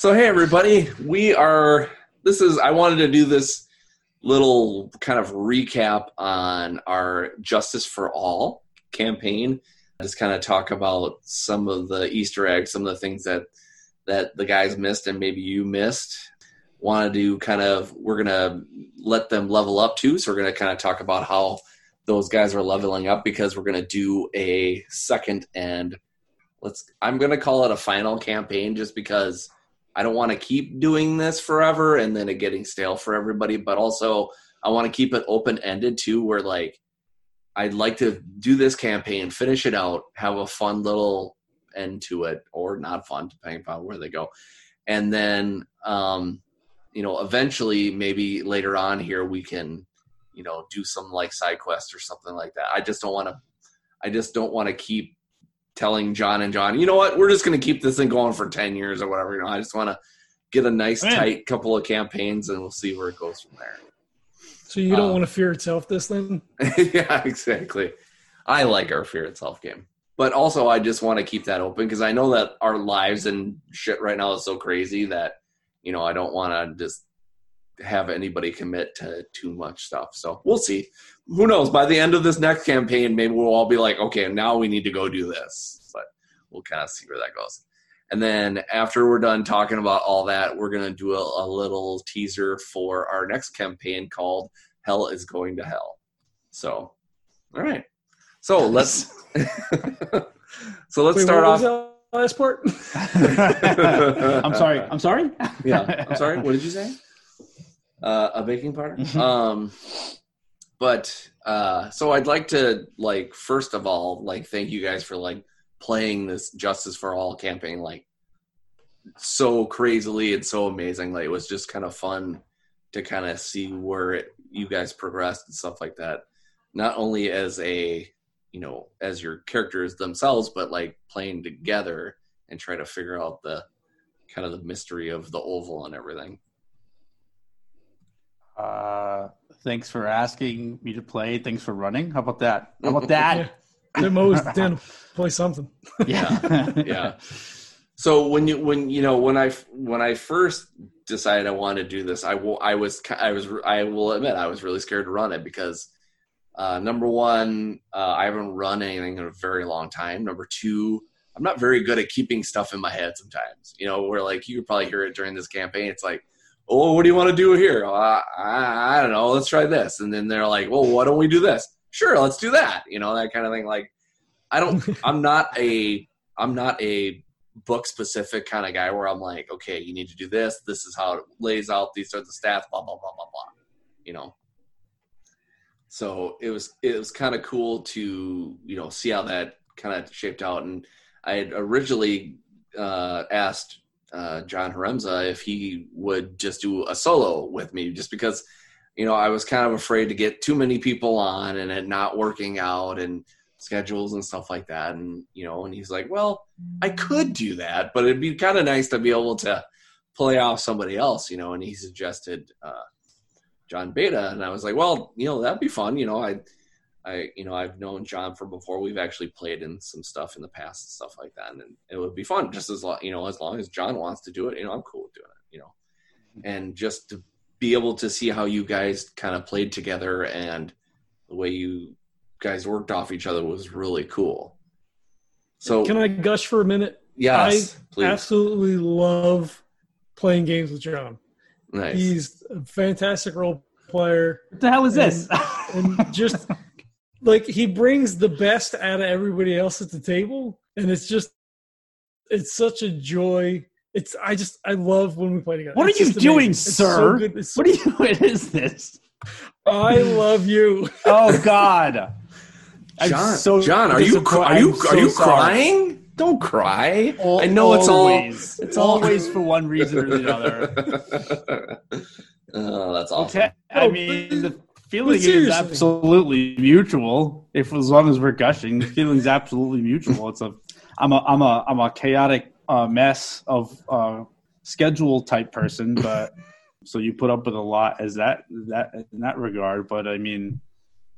So hey everybody, we are this is I wanted to do this little kind of recap on our Justice for All campaign. Just kind of talk about some of the Easter eggs, some of the things that that the guys missed and maybe you missed. Wanted to kind of we're gonna let them level up too. So we're gonna kind of talk about how those guys are leveling up because we're gonna do a second and let's I'm gonna call it a final campaign just because I don't want to keep doing this forever and then it getting stale for everybody, but also I want to keep it open ended too, where like I'd like to do this campaign, finish it out, have a fun little end to it, or not fun, depending upon where they go. And then um, you know, eventually maybe later on here we can, you know, do some like side quest or something like that. I just don't want to I just don't want to keep telling John and John, you know what, we're just going to keep this thing going for 10 years or whatever. You know, I just want to get a nice, Man. tight couple of campaigns and we'll see where it goes from there. So you don't um, want to fear itself this then? yeah, exactly. I like our fear itself game. But also, I just want to keep that open because I know that our lives and shit right now is so crazy that, you know, I don't want to just have anybody commit to too much stuff. So we'll see. Who knows? By the end of this next campaign, maybe we'll all be like, okay, now we need to go do this. But we'll kind of see where that goes. And then after we're done talking about all that, we're going to do a, a, little teaser for our next campaign called Hell is Going to Hell. So, all right. So let's. so let's Wait, start off. Last part. I'm sorry. I'm sorry. yeah. I'm sorry. What did you say? Uh, a baking powder. Mm-hmm. um, but uh, so I'd like to like first of all like thank you guys for like playing this Justice for All campaign like so crazily and so amazing. Like it was just kind of fun to kind of see where it, you guys progressed and stuff like that. Not only as a you know as your characters themselves, but like playing together and try to figure out the kind of the mystery of the oval and everything. Uh, thanks for asking me to play. Thanks for running. How about that? How about that? Tim always Dan play something. yeah, yeah. So when you when you know when I when I first decided I wanted to do this, I will I was I was I will admit I was really scared to run it because uh, number one, uh, I haven't run anything in a very long time. Number two, I'm not very good at keeping stuff in my head sometimes. You know, where like you could probably hear it during this campaign. It's like oh, what do you want to do here? I, I, I don't know. Let's try this. And then they're like, well, why don't we do this? Sure, let's do that. You know, that kind of thing. Like, I don't, I'm not a, I'm not a book specific kind of guy where I'm like, okay, you need to do this. This is how it lays out. These are the stats, blah, blah, blah, blah, blah. You know? So it was, it was kind of cool to, you know, see how that kind of shaped out. And I had originally uh, asked uh, John Haremza if he would just do a solo with me, just because you know I was kind of afraid to get too many people on and it not working out and schedules and stuff like that. And you know, and he's like, "Well, I could do that, but it'd be kind of nice to be able to play off somebody else," you know. And he suggested uh, John Beta, and I was like, "Well, you know, that'd be fun." You know, I I, you know, I've known John from before. We've actually played in some stuff in the past and stuff like that, and it would be fun. Just as long, you know, as long as John wants to do it, you know, I'm cool with doing it. You know, mm-hmm. and just to be able to see how you guys kind of played together and the way you guys worked off each other was really cool. So, can I gush for a minute? Yes, I please. absolutely love playing games with John. Nice. He's a fantastic role player. What the hell is and, this? and just like he brings the best out of everybody else at the table, and it's just it's such a joy. It's I just I love when we play together. What it's are you doing, sir? So so what are you? What is this? I love you. oh God, John. So John, are you are you so are you crying? Don't cry. All, I know it's always all, it's always for one reason or the other. oh, that's awesome. Okay. I mean, the feeling is absolutely mutual. If as long as we're gushing, the feeling absolutely mutual. It's a I'm a I'm a I'm a chaotic uh, mess of uh, schedule type person, but so you put up with a lot as that that in that regard. But I mean,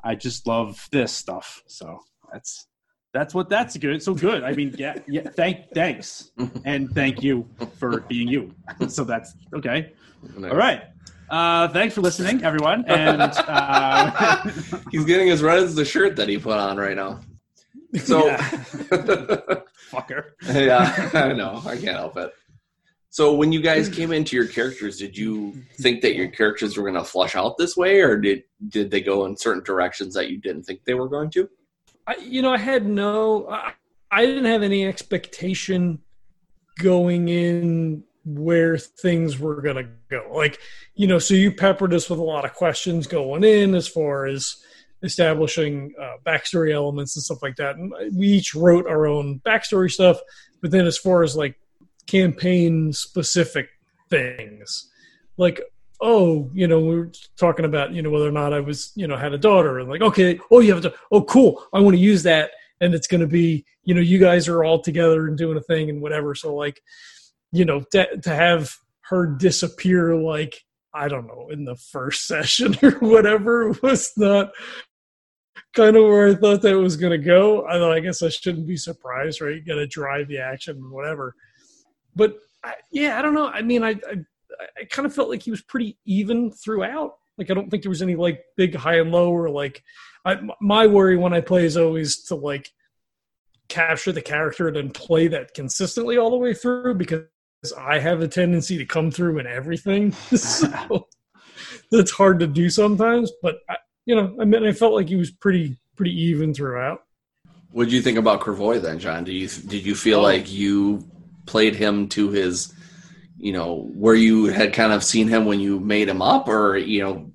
I just love this stuff, so that's That's what that's good. So good. I mean, yeah, yeah. Thank, thanks, and thank you for being you. So that's okay. All right. Uh, thanks for listening, everyone. And uh, he's getting as red as the shirt that he put on right now. So, Yeah. fucker. yeah, I know. I can't help it. So, when you guys came into your characters, did you think that your characters were going to flush out this way, or did did they go in certain directions that you didn't think they were going to? I, you know, I had no, I, I didn't have any expectation going in where things were going to go. Like, you know, so you peppered us with a lot of questions going in as far as establishing uh, backstory elements and stuff like that. And we each wrote our own backstory stuff. But then as far as like campaign specific things, like, oh, you know, we were talking about, you know, whether or not I was, you know, had a daughter and like, okay, oh, you have da- oh, cool. I want to use that. And it's going to be, you know, you guys are all together and doing a thing and whatever. So like, you know, to, to have her disappear, like, I don't know, in the first session or whatever was not kind of where I thought that was going to go. I thought, I guess I shouldn't be surprised, right? You got to drive the action and whatever. But I, yeah, I don't know. I mean, I, I I kind of felt like he was pretty even throughout. Like I don't think there was any like big high and low or like. I, my worry when I play is always to like capture the character and then play that consistently all the way through because I have a tendency to come through in everything. so that's hard to do sometimes. But I, you know, I mean, I felt like he was pretty pretty even throughout. What do you think about Kravoi then, John? Do you did you feel Oh. like you played him to his, you know, where you had kind of seen him when you made him up, or you know,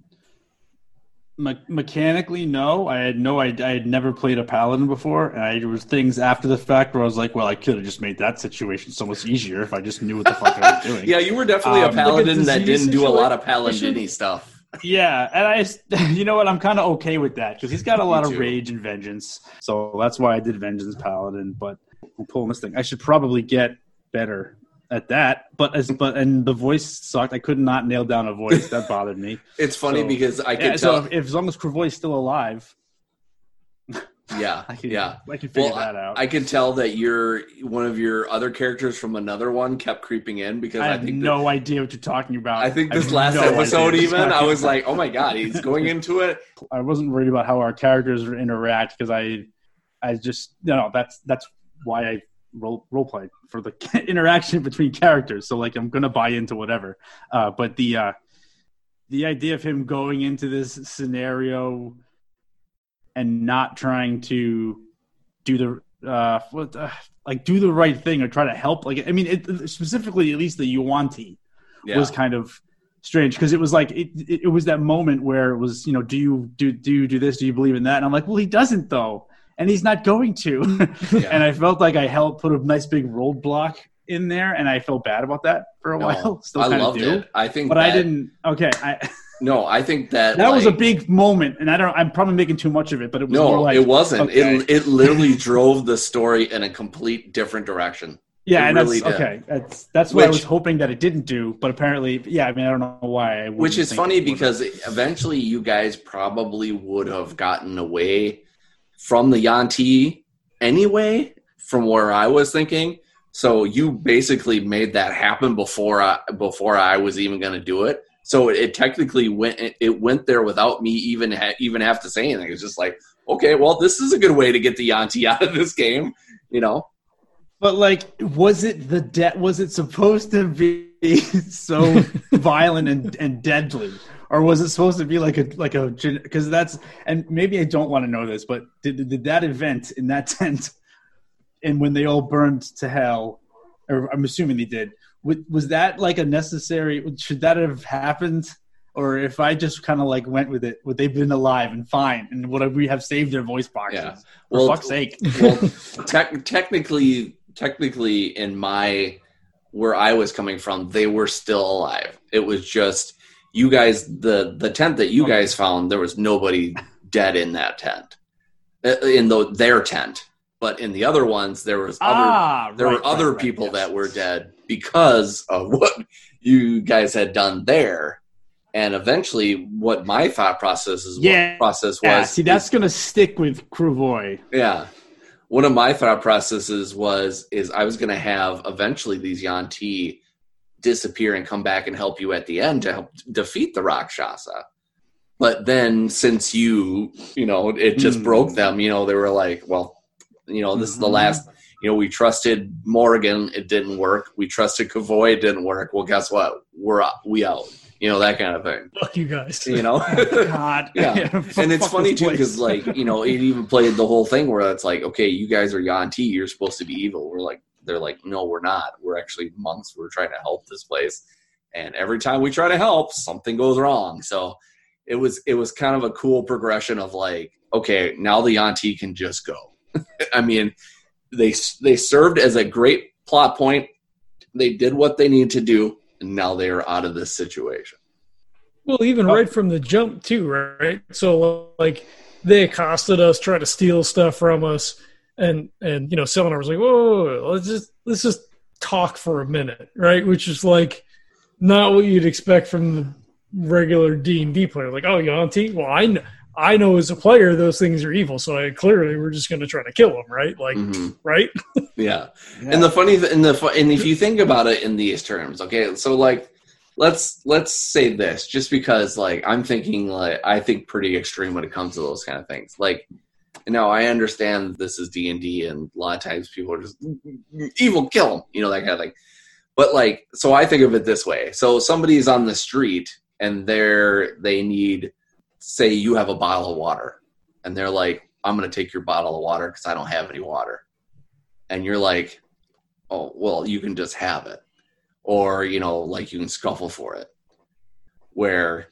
Me- mechanically, no. I had no idea. I had never played a paladin before, and I, there was things after the fact where I was like, "Well, I could have just made that situation so much easier if I just knew what the fuck I was doing." yeah, you were definitely Um, a paladin like a that didn't do a lot of situation. paladin stuff. Yeah, and I, you know what? I'm kind of okay with that because he's got a lot of rage and vengeance. So that's why I did vengeance paladin. But I'm pulling this thing. I should probably get better at that. But as but and the voice sucked. I could not nail down a voice. That bothered me. It's funny So- because I could Yeah, so tell. if, if as long as Kravoi's still alive, yeah, I can yeah. I can figure Well, that out. I can tell that your one of your other characters from another one kept creeping in because I I, have think no idea what you're talking about. I think this last no episode even I was like, oh my god, he's going into it. I wasn't worried about how our characters interact because I, I just you know that's that's why I role role play for the interaction between characters. So like I'm gonna buy into whatever. Uh, but the uh, the idea of him going into this scenario and not trying to do the uh, what uh, like do the right thing or try to help. Like I mean, it, specifically at least the Yuan-ti Yeah. was kind of strange because it was like it, it, it was that moment where it was you know do you do do you do this do you believe in that and I'm like well he doesn't though and he's not going to Yeah. and I felt like I helped put a nice big roadblock in there and I felt bad about that for a No, while still I loved do it. I think but that, I didn't okay I No, I think that that was a big moment and I don't I'm probably making too much of it but it was more No, like it wasn't. okay. It it literally drove the story in a complete different direction. yeah it and really that's did. okay that's that's what I was hoping that it didn't do but apparently yeah I mean I don't know why I Which is funny because eventually you guys probably would have gotten away from the Yuan-ti anyway, from where I was thinking. So you basically made that happen before I before I was even going to do it. So it, it technically went it, it went there without me even ha- even have to say anything. It's just like, okay, well, this is a good way to get the Yuan-ti out of this game, you know. But like, was it the debt? Was it supposed to be so violent and, and deadly, or was it supposed to be like a like a because that's and maybe I don't want to know this, but did, did that event in that tent, and when they all burned to hell, or I'm assuming they did, was, was that like a necessary? Should that have happened? Or if I just kind of like went with it, would they have been alive and fine, and would we have saved their voice boxes? Yeah. For Well, fuck's sake! well, tec- technically, technically, in my where I was coming from, they were still alive. It was just you guys. the The tent that you guys found, there was nobody dead in that tent, Uh, in the, their tent. But in the other ones, there was other ah, there right, were other right, right, people yes. that were dead because of what you guys had done there. And eventually, what my thought process is Yeah. process was Yeah, see, that's going to stick with Kravoi. yeah. one of my thought processes was is I was going to have eventually these Yuan-ti disappear and come back and help you at the end to help defeat the Rakshasa. But then since you, you know, it just mm. broke them, you know, they were like, well, you know, this mm-hmm. is the mm-hmm. last, you know, we trusted Morgan, it didn't work. We trusted Kvoy, it didn't work. Well, guess what? We're up, we out. You know, that kind of thing. Fuck you guys. You know? God. yeah. and it's funny too, because like, you know, it even played the whole thing where it's like, okay, you guys are Yuan-ti, you're supposed to be evil. We're like, they're like, no, we're not. We're actually monks. We're trying to help this place. And every time we try to help, something goes wrong. So it was it was kind of a cool progression of like, okay, now the Yuan-ti can just go. I mean, they they served as a great plot point. They did what they need to do, and now they are out of this situation. Well, even oh. right from the jump, too, right? So, like, they accosted us, tried to steal stuff from us and and you know Selenar was like, whoa, whoa, whoa, let's just let's just talk for a minute, right? Which is like not what you'd expect from the regular D and D player. Like, oh, Yuan-ti, well, I know. I know as a player those things are evil, so I clearly we're just going to try to kill them, right? Like, mm-hmm. right? yeah. yeah. And the funny, th- and the and if you think about it in these terms, okay, so like, let's let's say this, just because like I'm thinking like I think pretty extreme when it comes to those kind of things, like no, I understand this is D and D, and a lot of times people are just evil, kill them, you know that kind of thing. But like, so I think of it this way: so somebody's on the street and they're they need, say, you have a bottle of water, and they're like, "I'm to take your bottle of water because I don't have any water," and you're like, "Oh, well, you can just have it," or you know, like you can scuffle for it. Where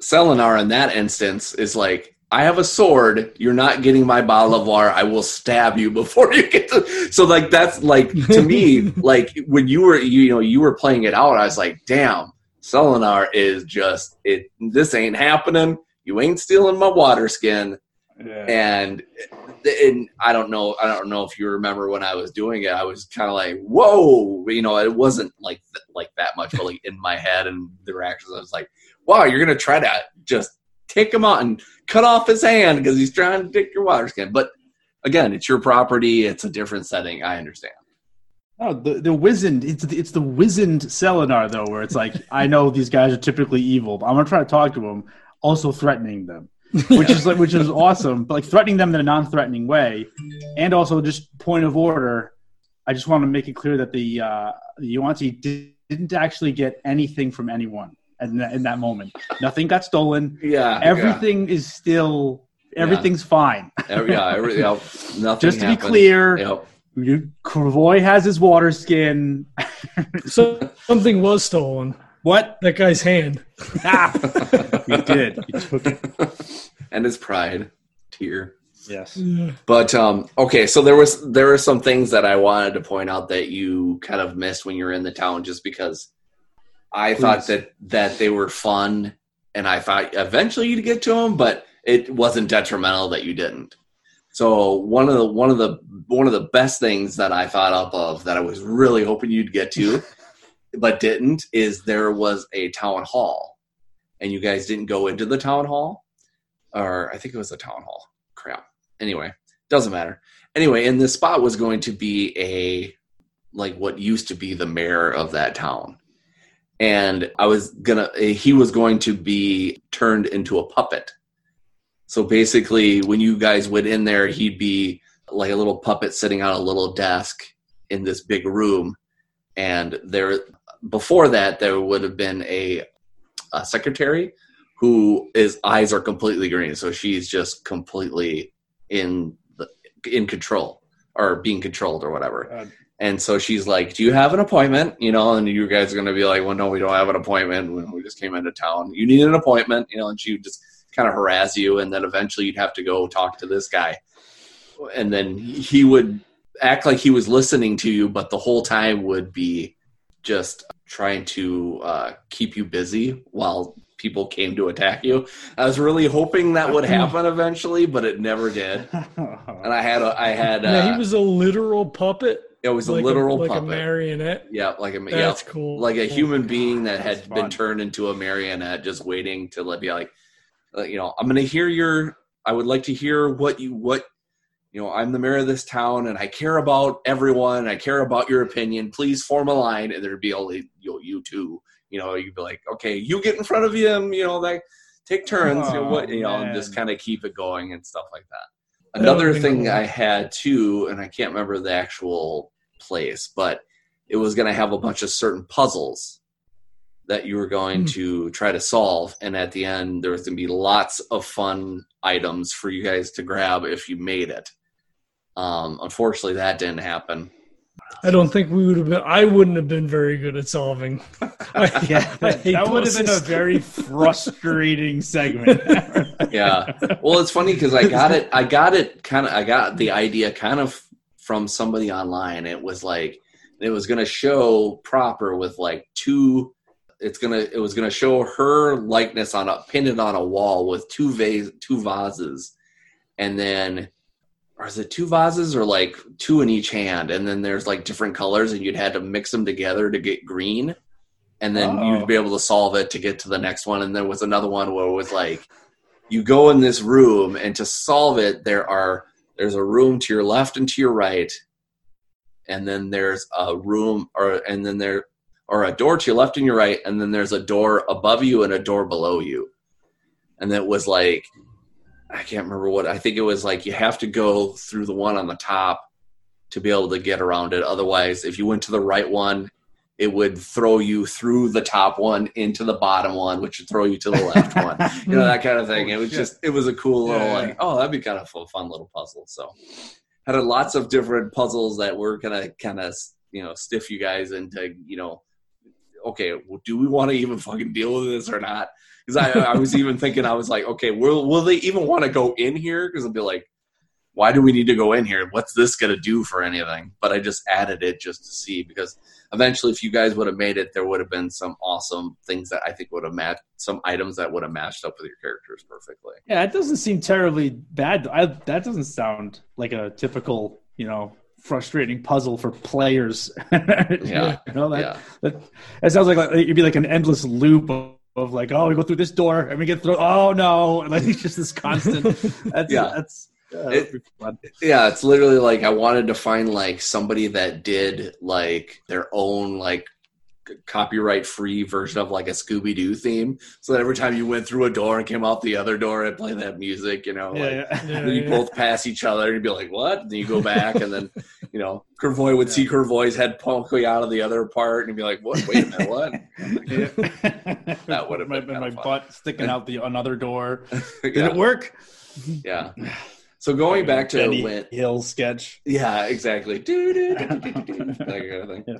Selenar in that instance is like, I have a sword. You're not getting my bottle of water. I will stab you before you get to. So like that's like to me like when you were you, you know you were playing it out. I was like, damn, Selenar is just it. This ain't happening. You ain't stealing my water skin. Yeah. And, and I don't know. I don't know if you remember when I was doing it. I was kind of like, "Whoa!" You know, it wasn't like like that much, but like in my head and the reactions, I was like, "Wow, you're gonna try to just take him out and cut off his hand because he's trying to take your water skin. But again, it's your property. It's a different setting. I understand. Oh, the the wizened it's the, it's the wizened Selenar though, where it's like I know these guys are typically evil, but I'm gonna try to talk to them, also threatening them, which is like which is awesome, but like threatening them in a non-threatening way, and also just point of order. I just want to make it clear that the uh, the Yuan-ti didn't actually get anything from anyone in that, in that moment. Nothing got stolen. Yeah, everything yeah. is still everything's yeah. fine. yeah, every, yeah, nothing. Just to happened. be clear, yep. you, Kvoy has his water skin. so something was stolen. What? That guy's hand. ah, he did. He took it. And his pride. Tear. Yes. But um, okay, so there was there were some things that I wanted to point out that you kind of missed when you were in the town, just because I Please. thought that that they were fun, and I thought eventually you'd get to them, but it wasn't detrimental that you didn't. So one of the one of the one of the best things that I thought up of that I was really hoping you'd get to, but didn't, is there was a town hall, and you guys didn't go into the town hall, or I think it was a town hall. Crap. Anyway, doesn't matter. Anyway, and this spot was going to be a like what used to be the mayor of that town and I was gonna he was going to be turned into a puppet. So basically, when you guys went in there, he'd be like a little puppet sitting on a little desk in this big room, and there before that there would have been a, a secretary who his eyes are completely green, so she's just completely in the, in control or being controlled or whatever. Uh, And so she's like, "Do you have an appointment?" You know, and you guys are going to be like, "Well, no, we don't have an appointment. We just came into town. You need an appointment." You know, and she would just kind of harass you, and then eventually you'd have to go talk to this guy, and then he would act like he was listening to you, but the whole time would be just trying to uh, keep you busy while people came to attack you. I was really hoping that would happen eventually, but it never did. And I had a, I had. Uh, yeah, he was a literal puppet. It was like a literal a, like puppet. a marionette. Yeah, like a that's yeah, cool. Like a cool. human being that had been turned into a marionette, just waiting to let be like, uh, you know, I'm going to hear your. I would like to hear what you what you know, I'm the mayor of this town and I care about everyone. I care about your opinion. Please form a line. And there'd be only you, know, you two. You know, you'd be like, okay, you get in front of him. You know, like take turns. Oh, you know, what, you know, and just kind of keep it going and stuff like that. Another thing I had too, and I can't remember the actual place, but it was going to have a bunch of certain puzzles that you were going mm. to try to solve. And at the end, there was going to be lots of fun items for you guys to grab if you made it. Um, unfortunately, that didn't happen. I don't think we would have been. I wouldn't have been very good at solving. yeah, that would have been a very frustrating segment. yeah. Well, it's funny because I got it. I got it kind of. I got the idea kind of from somebody online. It was like it was going to show proper with like two. It's gonna. It was gonna show her likeness on a pinned on a wall with two vase, two vases, and then or is it two vases or like two in each hand and then there's like different colors and you'd had to mix them together to get green and then oh. you'd be able to solve it to get to the next one and there was another one where it was like you go in this room and to solve it there are there's a room to your left and to your right and then there's a room or and then there or a door to your left and your right and then there's a door above you and a door below you and it was like I can't remember what I think it was like you have to go through the one on the top to be able to get around it. Otherwise, if you went to the right one, it would throw you through the top one into the bottom one, which would throw you to the left one. You know, that kind of thing. It was just it was a cool little yeah. like, oh, that'd be kind of a fun little puzzle. So had a, lots of different puzzles that were gonna kind of you know stiff you guys into you know okay well, do we want to even fucking deal with this or not because I, I was even thinking I was like, okay, will will they even want to go in here? Because I'll be like, why do we need to go in here? What's this gonna do for anything? But I just added it just to see because eventually, if you guys would have made it, there would have been some awesome things that I think would have matched some items that would have matched up with your characters perfectly. Yeah, it doesn't seem terribly bad. I, that doesn't sound like a typical, you know, frustrating puzzle for players. yeah, you know that, yeah. that, that sounds like, like it'd be like an endless loop of like, oh, we go through this door and we get through. Oh no, and like it's just this constant. That's, yeah, that's. Uh, it, yeah, it's literally like I wanted to find like somebody that did like their own like copyright free version of like a Scooby Doo theme. So that every time you went through a door and came out the other door, it played that music, you know. Yeah, like, yeah. yeah then you yeah. both pass each other and you'd be like, what? And then you go back and then, you know, Kravoi would see Kravoi's head poking out of the other part and be like, what? Wait a minute, what? that would have been my, my butt sticking out the another door. Did it work? Yeah. So going back to Benny when Hill sketch. Yeah, exactly. that kind of thing. Yeah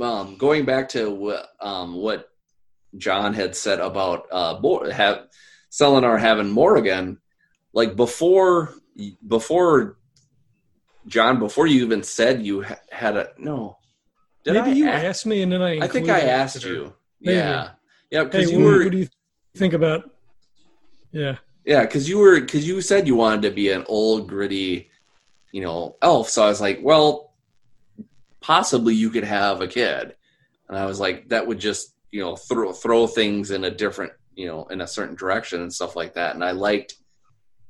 um, going back to what um, what John had said about uh, have Selenar having Morrigan, like before before John, before you even said you had a no. Did Maybe I you ask, asked me and then I. I think I asked you. Maybe. Yeah, yeah. Because hey, you were. What do you think about? Yeah. Yeah, because you were because you said you wanted to be an old gritty, you know, elf. So I was like, well, possibly you could have a kid. And I was like, that would just, you know, throw throw things in a different, you know, in a certain direction and stuff like that. And I liked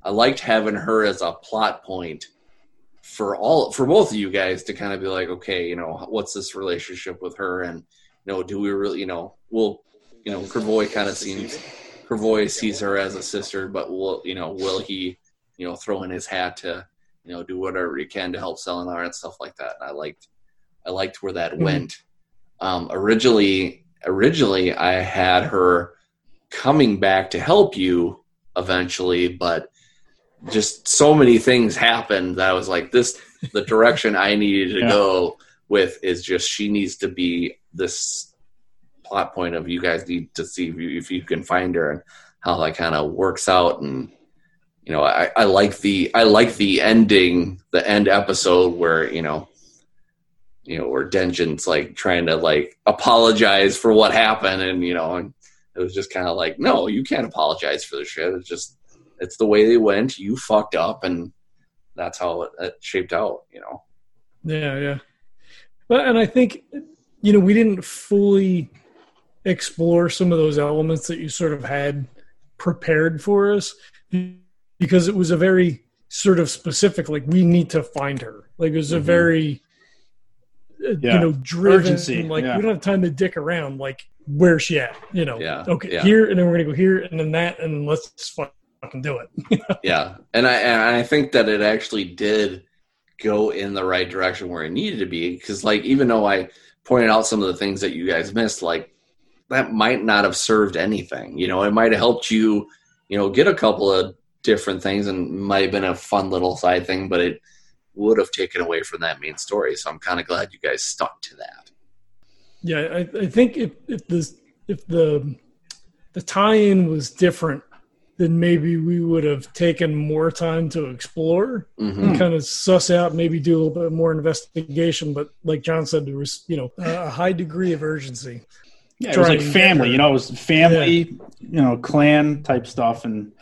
I liked having her as a plot point for all for both of you guys to kind of be like, okay, you know, what's this relationship with her and you know, do we really you know, will you know, Kravoi kind of seems Kravoi sees her as a sister, but will you know, will he, you know, throw in his hat to, you know, do whatever he can to help Selenar and stuff like that. And I liked I liked where that mm-hmm. went. Um, originally, originally I had her coming back to help you eventually, but just so many things happened that I was like, this the direction I needed to yeah. go with is just she needs to be this plot point of you guys need to see if you, if you can find her and how that kind of works out and you know I, I like the I like the ending the end episode where you know you know, or Denjin's like trying to like apologize for what happened, and you know, and it was just kind of like, no, you can't apologize for the shit. It's just it's the way they went. You fucked up, and that's how it, it shaped out. You know. Yeah, yeah. But and I think you know we didn't fully explore some of those elements that you sort of had prepared for us because it was a very sort of specific. Like we need to find her. Like it was a mm-hmm. very Uh, yeah. you know driven. Urgency. Like yeah. we don't have time to dick around. Like where's she at? You know. Yeah. Okay. Yeah. Here and then we're gonna go here and then that and let's fucking do it. yeah, and I and I think that it actually did go in the right direction where it needed to be because like even though I pointed out some of the things that you guys missed, like that might not have served anything. You know, it might have helped you, you know, get a couple of different things and might have been a fun little side thing, but it would have taken away from that main story. So I'm kind of glad you guys stuck to that. Yeah, I, I think if if the if the the tie-in was different, then maybe we would have taken more time to explore mm-hmm. and kind of suss out, maybe do a little bit more investigation. But like John said, there was you know a high degree of urgency. Yeah, it was like family. You know, it was family, yeah. you know, clan type stuff, and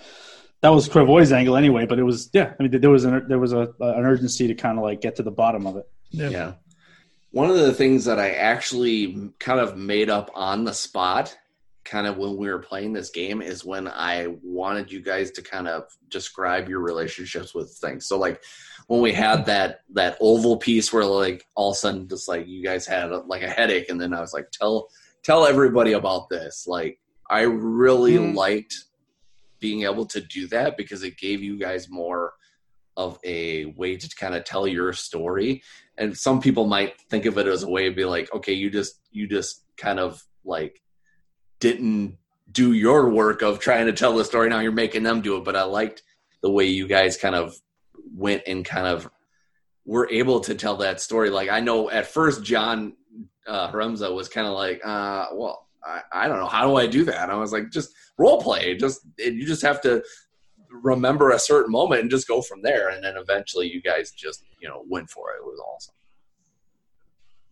that was Kravoi's angle anyway. But it was, yeah. I mean, there was an there was a, an urgency to kind of like get to the bottom of it. Yeah. yeah. One of the things that I actually kind of made up on the spot, kind of when we were playing this game, is when I wanted you guys to kind of describe your relationships with things. So, like when we had that that oval piece where like all of a sudden just like you guys had like a headache, and then I was like, tell tell everybody about this. Like, I really mm. liked being able to do that because it gave you guys more of a way to kind of tell your story. And some people might think of it as a way to be like, okay, you just you just kind of like didn't do your work of trying to tell the story. Now you're making them do it. But I liked the way you guys kind of went and kind of were able to tell that story. Like I know at first John uh, Remza was kind of like, uh, well, I, I, don't know, how do I do that? And I was like, just role play. Just you just have to remember a certain moment and just go from there. And then eventually, you guys just you know went for it. It was awesome.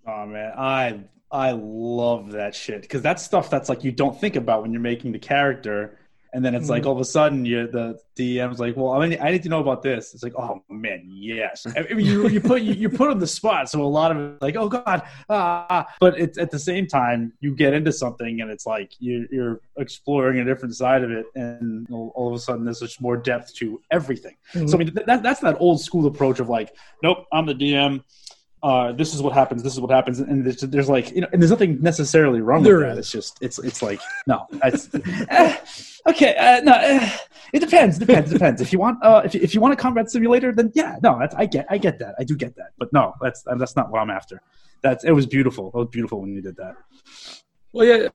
Oh man, I I love that shit because that's stuff that's like you don't think about when you're making the character and then it's mm-hmm. like all of a sudden you the DM's like, well, I mean, I need to know about this. It's like, oh man, yes. I mean, you you put you, you put on the spot, so a lot of it like, oh god, ah. But it's at the same time you get into something and it's like you, you're exploring a different side of it, and all of a sudden there's just more depth to everything. Mm-hmm. So I mean, that, that's that old school approach of like, nope, I'm the DM uh, this is what happens. This is what happens, and there's, there's like you know, and there's nothing necessarily wrong with that. It's just it's it's like no, it's, eh, okay, uh, no, uh, it depends, depends, depends. If you want uh, if you, if you want a combat simulator, then yeah, no, that's, I get I get that, I do get that, but no, that's that's not what I'm after. That's it was beautiful. It was beautiful when you did that. Well, yeah,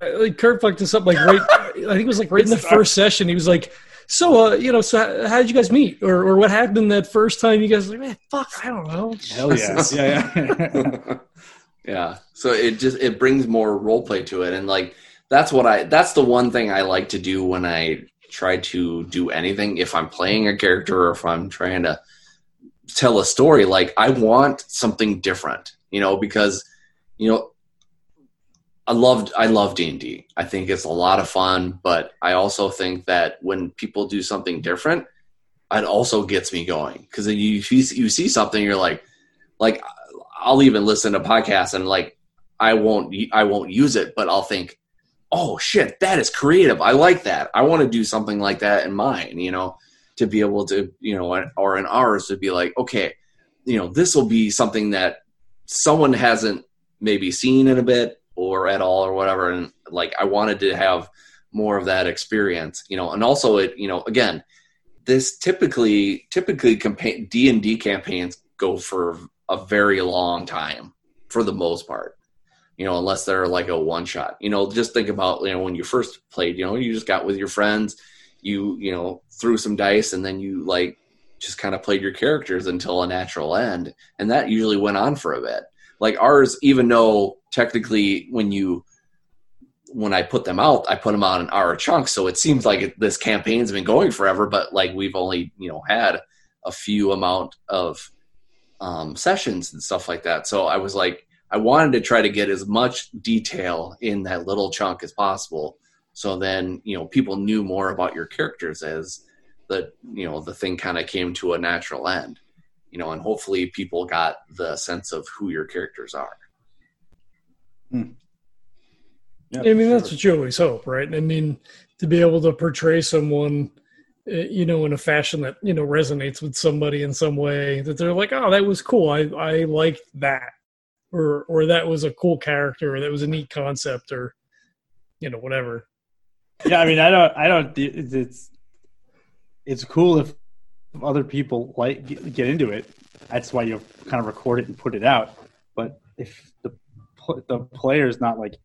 like Kurt fucked us up like right. I think it was like right in the first session. He was like so, uh, you know, so how, did you guys meet, or, or what happened that first time? You guys were like, man, fuck, I don't know. Hell yeah, yeah, yeah. yeah. So it just it brings more role play to it, and like that's what I that's the one thing I like to do when I try to do anything. If I'm playing a character or if I'm trying to tell a story, like I want something different, you know, because you know I loved I love D and D. I think it's a lot of fun, but I also think that when people do something different, it also gets me going because you you see something you're like like I'll even listen to podcasts and like I won't I won't use it, but I'll think, oh shit, that is creative. I like that. I want to do something like that in mine. You know, to be able to you know or in ours to be like, okay, you know, this will be something that someone hasn't maybe seen in a bit or at all or whatever. And like i wanted to have more of that experience you know and also it you know again this typically typically campaign d&d campaigns go for a very long time for the most part you know unless they're like a one shot you know just think about you know when you first played you know you just got with your friends you you know threw some dice and then you like just kind of played your characters until a natural end. And that usually went on for a bit. Like ours even though technically when you when I put them out, I put them out in hour chunks. So it seems like this campaign's been going forever, but like we've only you know had a few amount of um, sessions and stuff like that. So I was like, I wanted to try to get as much detail in that little chunk as possible. So then you know people knew more about your characters as the you know the thing kind of came to a natural end. You know, and hopefully people got the sense of who your characters are. Yeah, I mean, sure. that's what you always hope, right? I mean, to be able to portray someone uh, you know, in a fashion that you know resonates with somebody in some way that they're like, oh, that was cool. I I liked that, or or that was a cool character, or that was a neat concept, or you know, whatever. Yeah, I mean, I don't, I don't. It's it's cool if other people like get into it. That's why you kind of record it and put it out. But if the the player's not like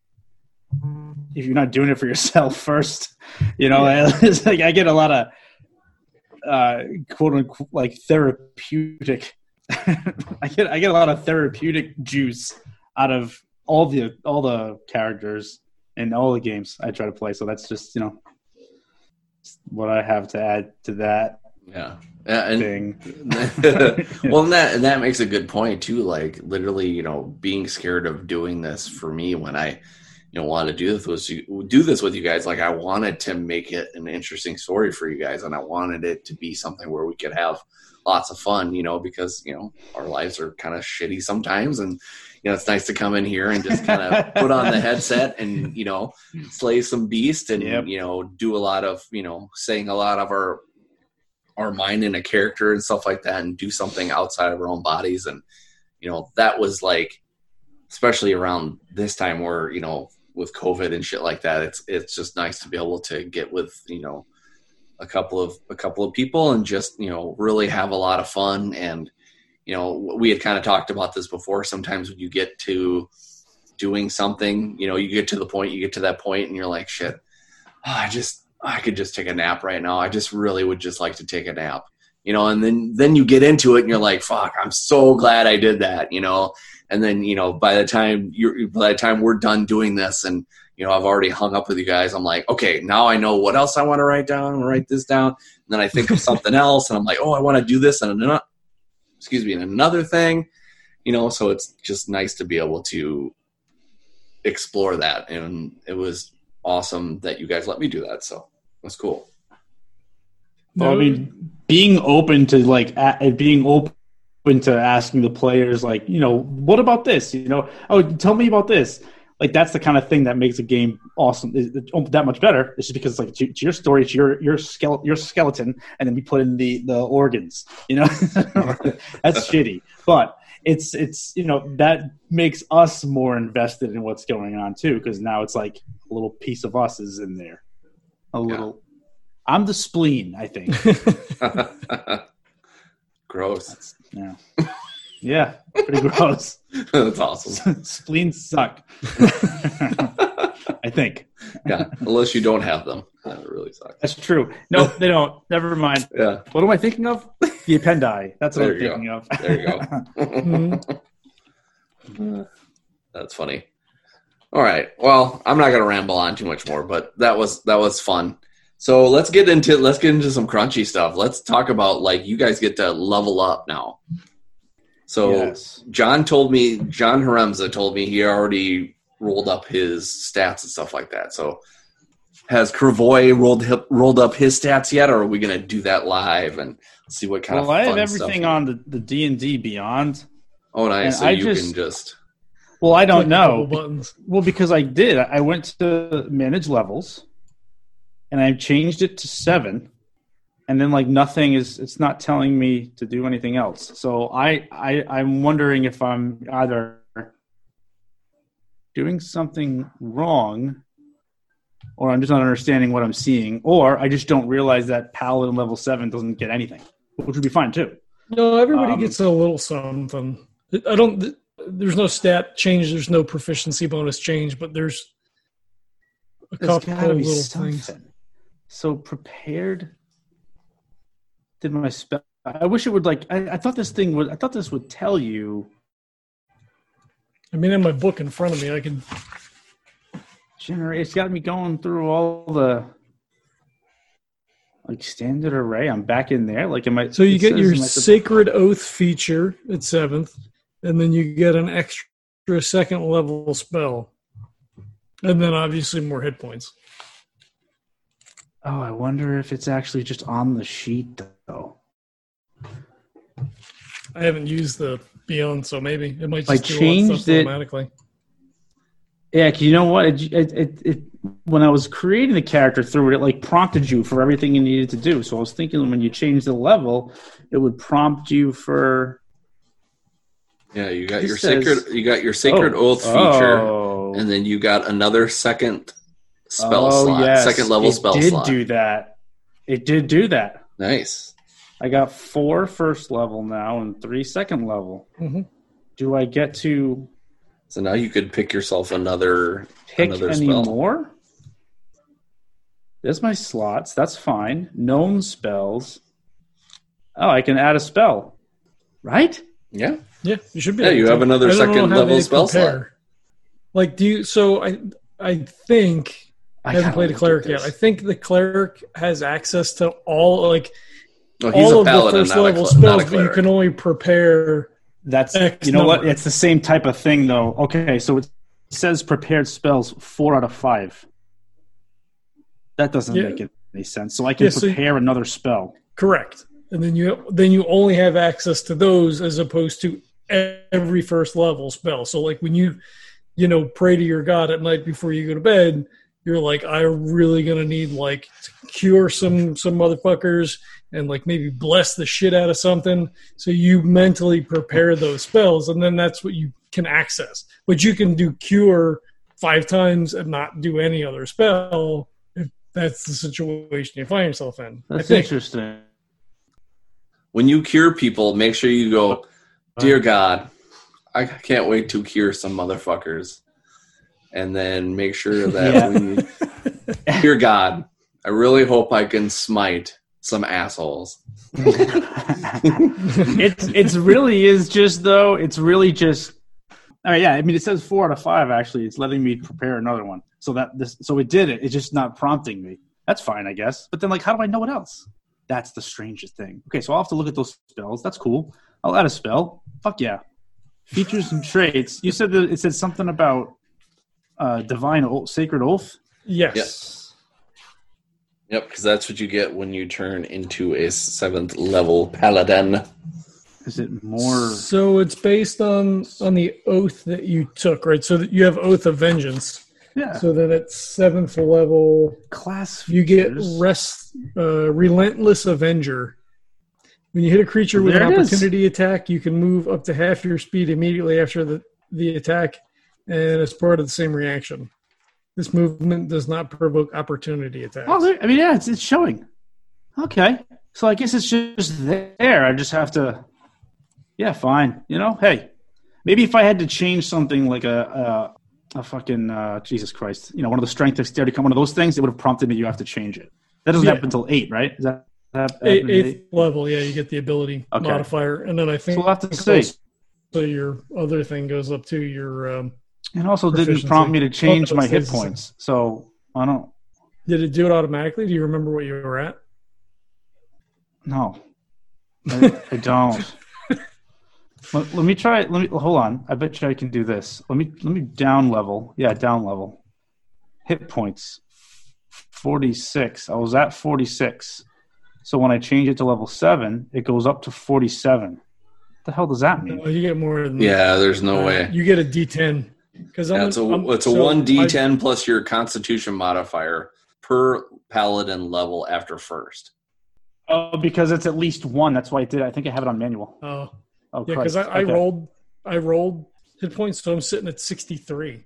if you're not doing it for yourself first, you know, yeah. it's like I get a lot of uh, quote unquote like therapeutic. I get I get a lot of therapeutic juice out of all the all the characters in all the games I try to play. So that's just you know what I have to add to that. Yeah. Yeah, and thing. well, and that and that makes a good point too. Like literally, you know, being scared of doing this for me when I, you know, want to do this was do this with you guys. Like I wanted to make it an interesting story for you guys, and I wanted it to be something where we could have lots of fun. You know, because you know our lives are kind of shitty sometimes, and you know it's nice to come in here and just kind of put on the headset and you know slay some beast and yep. you know do a lot of you know saying a lot of our our mind in a character and stuff like that and do something outside of our own bodies. And you know that was like especially around this time where you know with covid and shit like that it's it's just nice to be able to get with you know a couple of a couple of people and just you know really have a lot of fun. And you know we had kind of talked about this before. Sometimes when you get to doing something you know you get to the point you get to that point and you're like shit oh, i just I could just take a nap right now. I just really would just like to take a nap, you know. And then then you get into it, and you're like, "Fuck, I'm so glad I did that," you know. And then you know, by the time you're by the time we're done doing this, and you know, I've already hung up with you guys. I'm like, okay, now I know what else I want to write down. Write this down, and then I think of something else, and I'm like, oh, I want to do this, and another, excuse me, and another thing, you know. So it's just nice to be able to explore that, and it was awesome that you guys let me do that. So that's cool. Well, I mean, being open to like a, being open to asking the players, like, you know, what about this? You know, oh, tell me about this. Like that's the kind of thing that makes a game awesome, that much better. It's just because it's like it's your story, it's your your skeleton, your skeleton, and then we put in the the organs. You know, that's shitty. But it's it's you know that makes us more invested in what's going on too, because now it's like a little piece of us is in there a little. I'm the spleen, I think. gross. yeah. Yeah, pretty gross. That's awesome. Spleens suck. I think. yeah, unless you don't have them. That really sucks. That's true. No, they don't. Never mind. Yeah. What am I thinking of? The appendi. That's what there I'm thinking go. of. There you go. Mm-hmm. That's funny. All right. Well, I'm not going to ramble on too much more, but that was that was fun. So let's get into let's get into some crunchy stuff. Let's talk about like you guys get to level up now. So yes. John told me John Haremza told me he already rolled up his stats and stuff like that. So has Kravoi rolled rolled up his stats yet, or are we going to do that live and see what kind well, of? Well, I have everything on the the D and D Beyond. Oh, nice! So I you just, can just well, I don't know. Buttons. Well, because I did. I went to manage levels, and I changed it to seven, and then like nothing is. It's not telling me to do anything else. So I, I I'm wondering if I'm either doing something wrong, or I'm just not understanding what I'm seeing, or I just don't realize that Paladin level seven doesn't get anything, which would be fine too. No, everybody um, gets a little something. I don't there's no stat change, there's no proficiency bonus change, but there's a there's couple of little something. things. So prepared. Did my spell? I wish it would like. I, I thought this thing would. I thought this would tell you. I mean, in my book in front of me, I can generate. It's got me going through all the like standard array. I'm back in there. Like, am I? So you get your sacred oath feature at seventh and then you get an extra second level spell, and then obviously more hit points. Oh, I wonder if it's actually just on the sheet though. I haven't used the Beyond, so maybe it might just I changed it automatically. Yeah, you know what? It, it, it, it, when I was creating the character through it, it like prompted you for everything you needed to do. So I was thinking when you change the level, it would prompt you for. Yeah, you got It your says- sacred. You got your sacred Oh. oath feature, Oh. and then you got another second spell Oh, slot, yes. second level spell seat. it spell did slot. do that. It did do that. Nice. I got four first level now and three second level. Mhm. Do I get to So now you could pick yourself another pick another any spell. more? There's my slots. That's fine. Known spells. Oh, I can add a spell. Right? Yeah. Yeah, you should be. Yeah, you to. have another I second level spell slot. Like, do you? So I, I think I haven't played a cleric yet. I think the cleric has access to all like Oh, he's all a of the first level cl- spells, but you can only prepare. That's X you know what? It's the same type of thing though. Okay, so it says prepared spells four out of five. That doesn't Yeah. make any sense. So I can Yeah, so- prepare another spell. Correct, and then you then you only have access to those as opposed to every first level spell. So like when you, you know, pray to your god at night before you go to bed, you're like, I'm really gonna need like to cure some some motherfuckers and like maybe bless the shit out of something. So you mentally prepare those spells, and then that's what you can access. But you can do cure five times and not do any other spell if that's the situation you find yourself in. That's interesting. When you cure people, make sure you go, Dear God, I can't wait to cure some motherfuckers. And then make sure that when Dear God, I really hope I can smite some assholes. it's it's really is just though. It's really just. All right, yeah. I mean, it says four out of five. Actually, it's letting me prepare another one. So that this, so it did it. It's just not prompting me. That's fine, I guess. But then, like, how do I know what else? That's the strangest thing. Okay, so I'll have to look at those spells. That's cool. I'll add a spell. Fuck yeah. Features and traits. You said that it said something about uh, divine oath, sacred oath. Yes. Yes. Yep, because that's what you get when you turn into a seventh level paladin. Is it more? So it's based on on the oath that you took, right? So that you have oath of vengeance. Yeah. So then at seventh level, class. you get rest, uh, relentless avenger. When you hit a creature with There an it is. opportunity attack, you can move up to half your speed immediately after the, the attack, and it's part of the same reaction. This movement does not provoke opportunity attacks. Oh, there, I mean, yeah, it's, it's showing. Okay, so I guess it's just there. I just have to. Yeah, fine. You know, hey, maybe if I had to change something like a a, a fucking uh, Jesus Christ, you know, one of the strength dexterity, one of those things, it would have prompted me. You have to change it. That doesn't Yeah. happen until eight, right? Is that, that Eight, happen at eighth level, yeah, you get the ability Okay. modifier, and then I think So we'll have to see. So your other thing goes up to your. Um, And also didn't prompt me to change Oh, my hit stays the same. points. So I don't. did it do it automatically? Do you remember what you were at? No, I, I don't. let, let me try. Let me hold on. I bet you I can do this. Let me let me down level. Yeah, down level. Hit points. Forty six. I was at forty six. So when I change it to level seven, it goes up to forty seven. What the hell does that mean? No, you get more than Yeah, there's no uh, way. You get a D10 because Yeah, it's a it's a one d10 plus your Constitution modifier per paladin level after first. Oh, because it's at least one. That's why I did. I think I have it on manual. Oh, Oh, yeah, because I, I Okay. rolled, I rolled hit points, so I'm sitting at 63.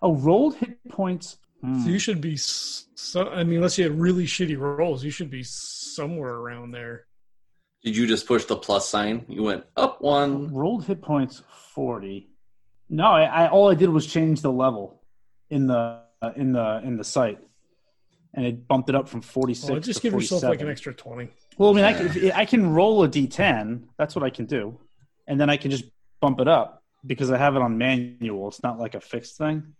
Oh, rolled hit points. Hmm. So you should be. So I mean, unless you had really shitty rolls, you should be somewhere around there. Did you just push the plus sign? You went up one. rolled hit points 40 no I, I all i did was change the level in the uh, in the in the site and it bumped it up from 46 Well, just to give yourself like an extra 20. well i mean I, can, I can roll a d10 that's what i can do and then i can just bump it up because i have it on manual it's not like a fixed thing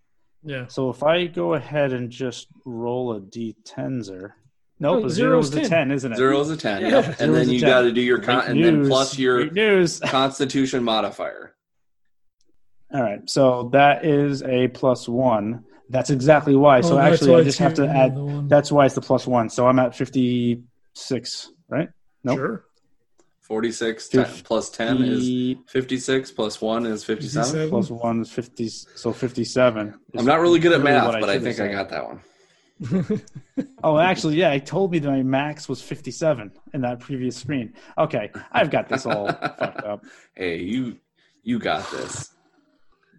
Yeah. so if i go ahead and just roll a d10zer nope a zero zero is is a 10. 10 isn't it Zero is a ten. Yeah. Yep. Zero And is then you got to do your con- and then plus your news Constitution modifier. All right, so that is a plus one. That's exactly why. So Oh, that's actually, why I just have to add. That's why it's the plus one. So I'm at fifty-six, right? Nope. Sure. 46 10, plus 10 is 56 plus 1 is 57. 57. plus one is fifty. So fifty-seven. is I'm not really good at really math, what but I should have think I got that one. oh, actually, yeah, it told me that my max was 57 in that previous screen. Okay, I've got this all fucked up. Hey, you you got this.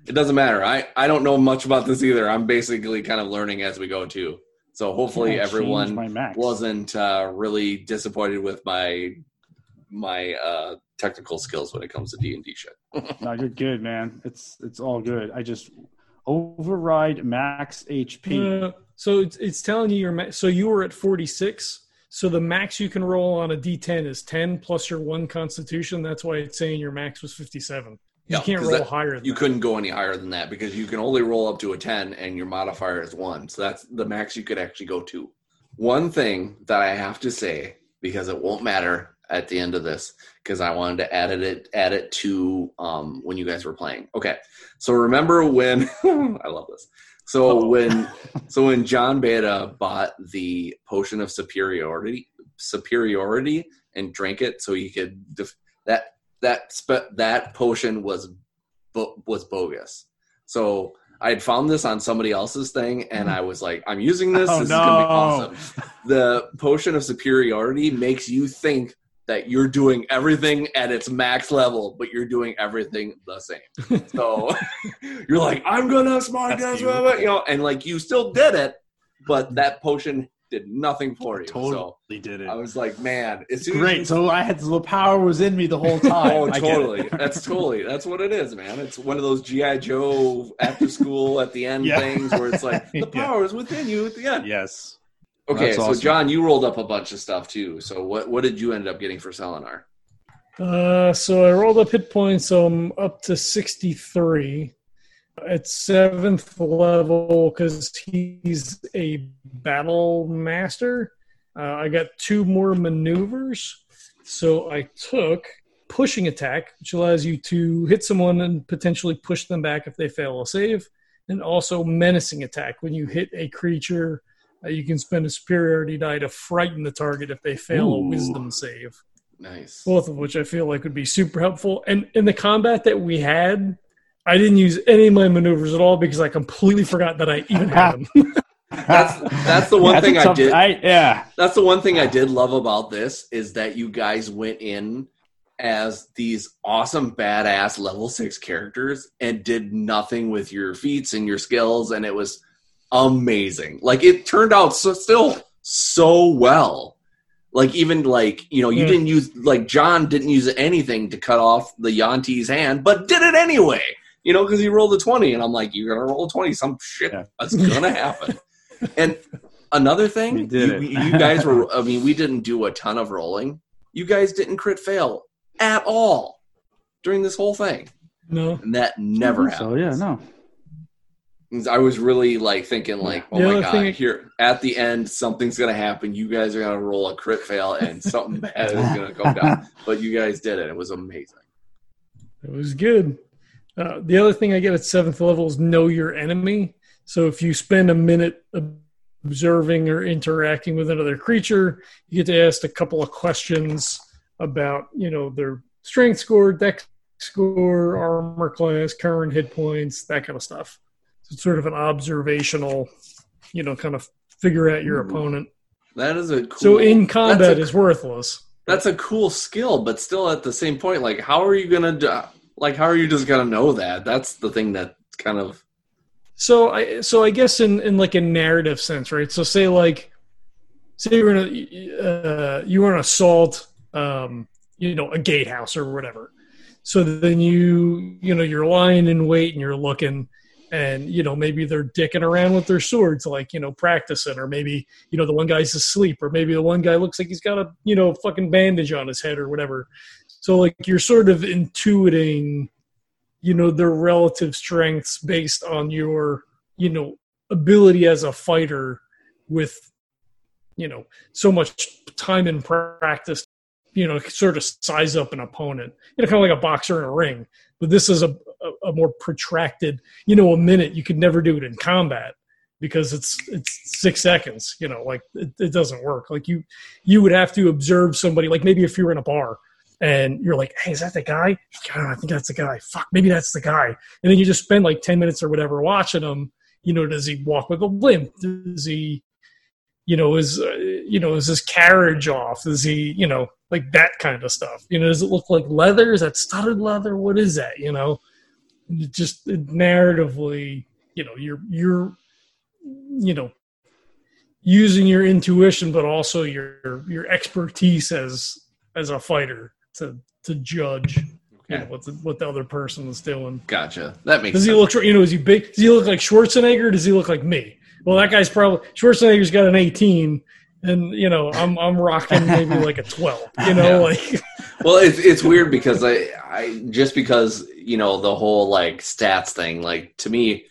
It doesn't matter. I I don't know much about this either. I'm basically kind of learning as we go too. So hopefully everyone wasn't uh, really disappointed with my my uh, technical skills when it comes to D and D shit. no, you're good, man. It's it's all good. I just override max HP. So it's, it's telling you your ma- so you were at 46. So the max you can roll on a D10 is 10 plus your one Constitution. That's why it's saying your max was 57. You can't roll that, higher. you that. couldn't go any higher than that because you can only roll up to a 10 and your modifier is one. So that's the max you could actually go to. One thing that I have to say, because it won't matter at the end of this, because I wanted to add it add it to um, when you guys were playing. Okay. So remember when I love this. So oh. when so when John Beta bought the potion of superiority superiority and drank it so he could def- that that spe- that potion was bo- was bogus. So I had found this on somebody else's thing, and hmm. I was like, "I'm using this. Oh, this no. is gonna be awesome." The potion of superiority makes you think that you're doing everything at its max level, but you're doing everything the same. So you're like, "I'm gonna smart this," you. you know, and like you still did it, but that potion did nothing for you. Totally so did it. I was like, man, it's great. So I had the power was in me the whole time. oh, totally. That's totally. That's what it is, man. It's one of those GI Joe after school at the end yeah. things where it's like the power yeah. is within you at the end. Yes. Okay, That's so awesome. John, you rolled up a bunch of stuff too. So what what did you end up getting for Selenar? Uh, so I rolled up hit points. So I'm up to sixty three at seventh level because he's a battle master. Uh, I got two more maneuvers. So I took pushing attack, which allows you to hit someone and potentially push them back if they fail a save, and also menacing attack. When you hit a creature, uh, you can spend a superiority die to frighten the target if they fail Ooh. a wisdom save. Nice. Both of which I feel like would be super helpful. And in the combat that we had, I didn't use any of my maneuvers at all because I completely forgot that I even had them. that's that's the one yeah, thing I did. I, yeah, that's the one thing I did love about this is that you guys went in as these awesome badass level six characters and did nothing with your feats and your skills, and it was amazing. Like it turned out so still so well. Like even like you know you mm. didn't use like John didn't use anything to cut off the Yuan-ti's hand, but did it anyway you know, because he rolled a 20. And I'm like, you're going to roll a 20. Some shit yeah. that's going to happen. and another thing, you, you, guys were, I mean, we didn't do a ton of rolling. You guys didn't crit fail at all during this whole thing. No. And that never happened. So, yeah, no. I was really like thinking like, oh my god, here at the end something's gonna happen. You guys are gonna roll a crit fail and something bad is gonna go down. But you guys did it. It was amazing. It was good. Uh, the other thing I get at seventh level is know your enemy. So if you spend a minute observing or interacting with another creature, you get to ask a couple of questions about, you know, their strength score, dex score, armor class, current hit points, that kind of stuff. Sort of an observational, you know, kind of figure out your Ooh, opponent. That is a cool. So in combat a, is worthless. That's a cool skill, but still at the same point, like, how are you gonna do? like how are you just gonna know that? That's the thing that kind of. So I so I guess in in like a narrative sense, right? So say like, say you're gonna uh, you want to assault, um, you know, a gatehouse or whatever. So then you you know you're lying in wait and you're looking and you know maybe they're dicking around with their swords like you know practicing or maybe you know the one guy's asleep or maybe the one guy looks like he's got a you know fucking bandage on his head or whatever so like you're sort of intuiting, you know, their relative strengths based on your, you know, ability as a fighter with, you know, so much time and practice, you know, sort of size up an opponent. You know, kind of like a boxer in a ring. But this is a, a, more protracted, you know, a minute. You could never do it in combat because it's it's six seconds you know like it, it, doesn't work like you you would have to observe somebody like maybe if you're in a bar and you're like, hey, is that the guy? God, I think that's the guy. Fuck, maybe that's the guy. And then you just spend like 10 minutes or whatever watching him. You know, does he walk with a limp? Does he, You know, is uh, you know, is his carriage off? Is he, you know, like that kind of stuff? You know, does it look like leather? Is that studded leather? What is that? You know, just narratively, you know, you're you're, you know, using your intuition, but also your your expertise as as a fighter to to judge you know, what the, what the other person is doing. Gotcha. That makes. Does sense. he look? You know, is he big? Does he look like Schwarzenegger? does he look like me? Well, that guy's probably Schwarzenegger's got an 18, and you know, I'm I'm rocking maybe like a 12. You know, yeah. like. well, it's it's weird because I I just because you know the whole like stats thing like to me.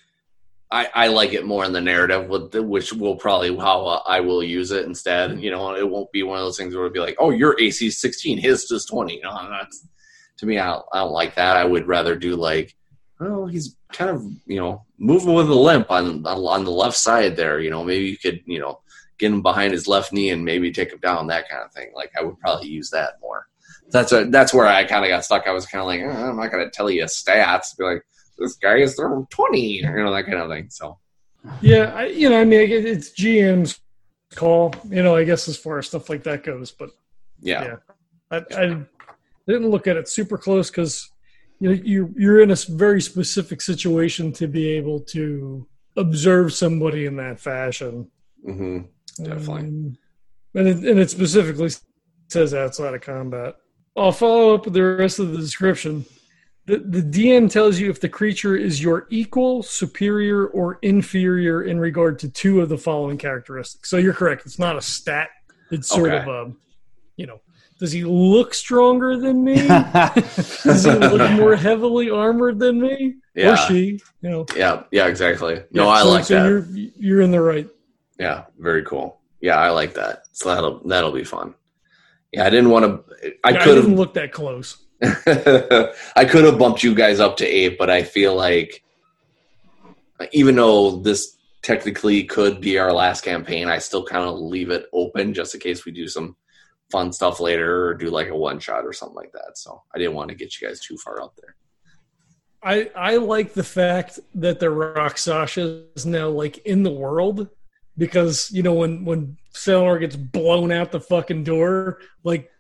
I, I like it more in the narrative, with the, which will probably how uh, I will use it instead. You know, it won't be one of those things where it'll be like, "Oh, your AC is 16, his is 20." You know, that's to me, I don't, I don't like that. I would rather do like, oh, he's kind of you know moving with a limp on on the left side there. You know, maybe you could you know get him behind his left knee and maybe take him down, that kind of thing. Like I would probably use that more. That's a, that's where I kind of got stuck. I was kind of like, oh, I'm not going to tell you stats. Be like, this guy is throwing 20, you know, that kind of thing. So, yeah, I, you know, I mean, it's GM's call, you know, I guess as far as stuff like that goes. But yeah, yeah I, I didn't look at it super close because you know, you're you're in a very specific situation to be able to observe somebody in that fashion. Mm-hmm. Definitely. Um, and it, and it specifically says outside of combat. I'll follow up with the rest of the description. The, the DM tells you if the creature is your equal, superior, or inferior in regard to two of the following characteristics. So you're correct. It's not a stat. It's sort okay. of a, you know, does he look stronger than me? does he look more heavily armored than me? Yeah. Or she? You know. Yeah, yeah, exactly. No, yeah, I so, like so that. You're you're in the right. Yeah, very cool. Yeah, I like that. So that'll that'll be fun. Yeah, I didn't want to. I yeah, could have looked that close. I could have bumped you guys up to eight, but I feel like even though this technically could be our last campaign, I still kind of leave it open just in case we do some fun stuff later or do like a one shot or something like that. So I didn't want to get you guys too far out there. I I like the fact that the Rakshasa is now like in the world because you know when when Selenar gets blown out the fucking door, like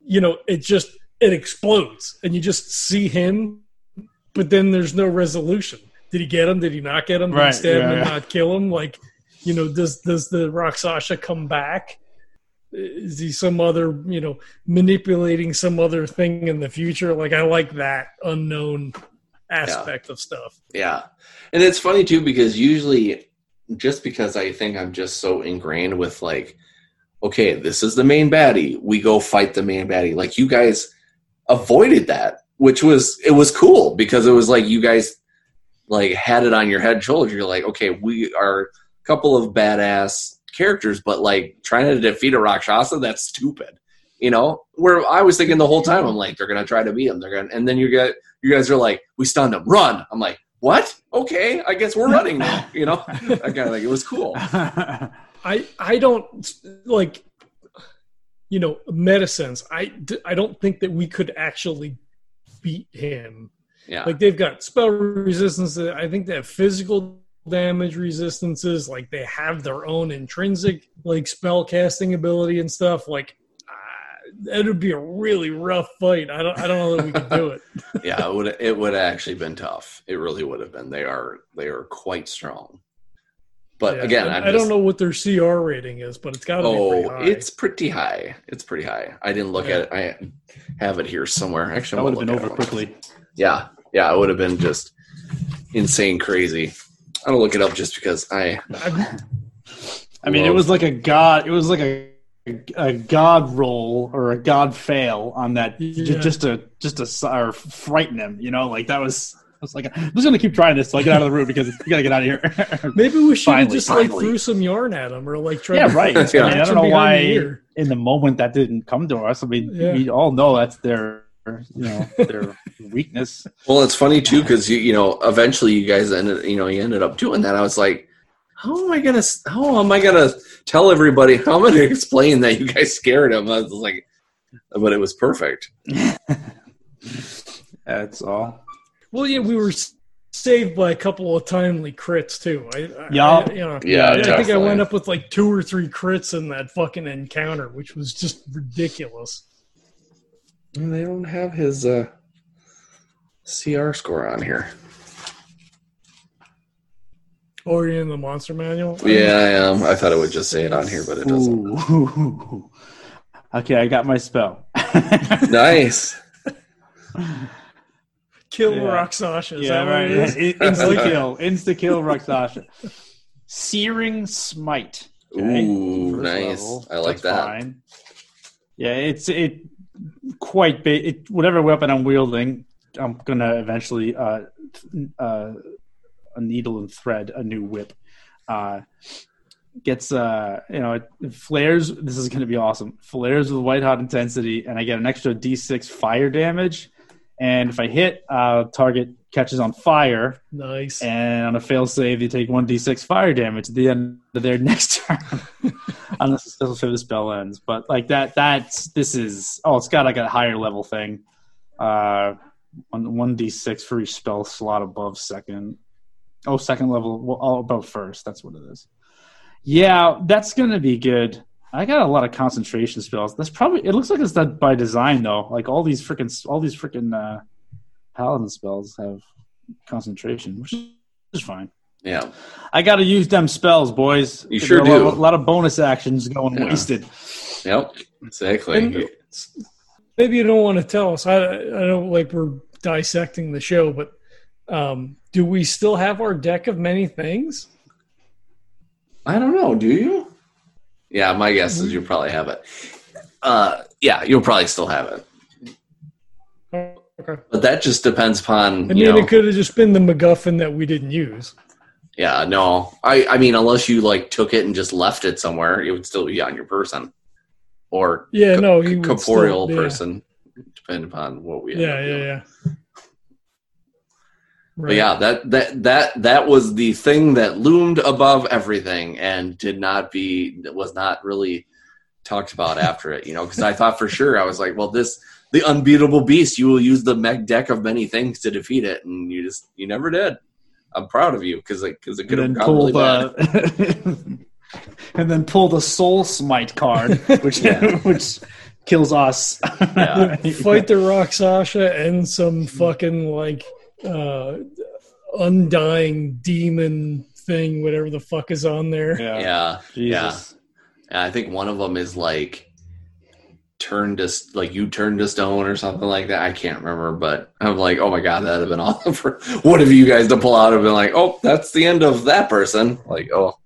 you know it just it explodes and you just see him, but then there's no resolution. Did he get him? Did he not get him? Did right, he stab yeah, him and yeah. not kill him? Like you know, does does the Rakshasa come back? is he some other you know manipulating some other thing in the future like i like that unknown aspect yeah. of stuff yeah and it's funny too because usually just because i think i'm just so ingrained with like okay this is the main baddie we go fight the main baddie like you guys avoided that which was it was cool because it was like you guys like had it on your head shoulders you're like okay we are a couple of badass characters, but like trying to defeat a Rakshasa, that's stupid. You know, where I was thinking the whole time, I'm like, they're gonna try to beat him. They're gonna, and then you get, you guys are like, we stunned him, run. I'm like, what? Okay, I guess we're running now. You know, I kind of like it was cool. I I don't like, you know, medicines. I I don't think that we could actually beat him. Yeah, like they've got spell resistance. I think they have physical damage resistances. Like they have their own intrinsic like spell casting ability and stuff. Like it would be a really rough fight. I don't I don't know that we could do it. yeah, it would it would have actually been tough. It really would have been. They are they are quite strong. But yeah, again, I, I don't know what their CR rating is, but it's got to oh, be pretty oh, high. it's pretty high. It's pretty high. I didn't look yeah. at it. I have it here somewhere. Actually, I would have been over quickly. Yeah, yeah, it would have been just insane, crazy. I don't look it up just because I. I mean, it was like a god. It was like a a god roll or a god fail on that yeah. just to just to or frighten him. You know, like that was. I was like, I'm just gonna keep trying this till I get out of the room because you gotta get out of here. Maybe we should have just finally. like threw some yarn at him or like try. Yeah, right. I, mean, I don't know why in the moment that didn't come to us. I mean, yeah. we all know that's their you know their weakness. Well, it's funny too because you you know eventually you guys ended you know you ended up doing that. I was like, how am I gonna how am I gonna tell everybody how am I gonna explain that you guys scared him? I was like, but it was perfect. That's all. Well, yeah, we were saved by a couple of timely crits too. I, Yeah. I, you know, Yeah, I, I think I went up with like two or three crits in that fucking encounter, which was just ridiculous. And they don't have his uh, CR score on here. Or you in the monster manual? Yeah, I am. I thought it would just say it on here, but it doesn't. Ooh. Okay, I got my spell. Nice. Kill Yeah. Rakshasa. Is yeah, that right. it is? Insta kill. Insta kill Rakshasa. Searing Smite. Okay. Ooh, First nice. level. I like That's that. fine. Yeah, it's it quite ba- it, whatever weapon I'm wielding, I'm gonna eventually uh, uh, a needle and thread a new whip. Uh, gets uh you know it flares. This is gonna be awesome. Flares with white hot intensity, and I get an extra D6 fire damage. And if I hit, uh, target catches on fire, Nice. and on a fail save, they take 1d6 fire damage at the end of their next turn. Unless the spell ends. But like that, that's this is oh, it's got like a higher level thing. Uh, one 1d6 for each spell slot above second. Oh, second level, well, oh, above first. That's what it is. Yeah, that's gonna be good. I got a lot of concentration spells. That's probably. It looks like it's done by design though. Like all these freaking, all these freaking uh, paladin spells have concentration, which is fine. Yeah. I got to use them spells, boys. You sure There are A lot, do. a lot of bonus actions going Yeah. wasted. Yep. Exactly. And- Maybe you don't want to tell us. I, I know, like we're dissecting the show, but um, do we still have our deck of many things? I don't know. Do you? Yeah, my guess is you probably have it. Uh, yeah, you'll probably still have it, Okay. but that just depends upon I you mean, know. it could have just been the MacGuffin that we didn't use. Yeah, no. I I mean, unless you like took it and just left it somewhere, it would still be on your person, or Yeah, co- no, would corporeal still- yeah. person, depending upon what we. Yeah, Yeah, yeah, yeah. But yeah, that that that that was the thing that loomed above everything and did not be was not really talked about after it. You know, because I thought for sure I was like, well, this the unbeatable beast. You will use the mech deck of many things to defeat it, and you just you never did. I'm proud of you because because it could have gone really pull bad. the uh, and then pull the Soul Smite card, which Yeah. which kills us. Yeah. Fight the Rakshasa and some fucking like uh undying demon thing, whatever the fuck is on there. Yeah. Yeah, Jesus. And I think one of them is like turned to like you turned to stone or something like that. I can't remember, but I'm like, oh my god, that'd have been awesome for one of you guys to pull out and been like, oh, that's the end of that person. Like, oh,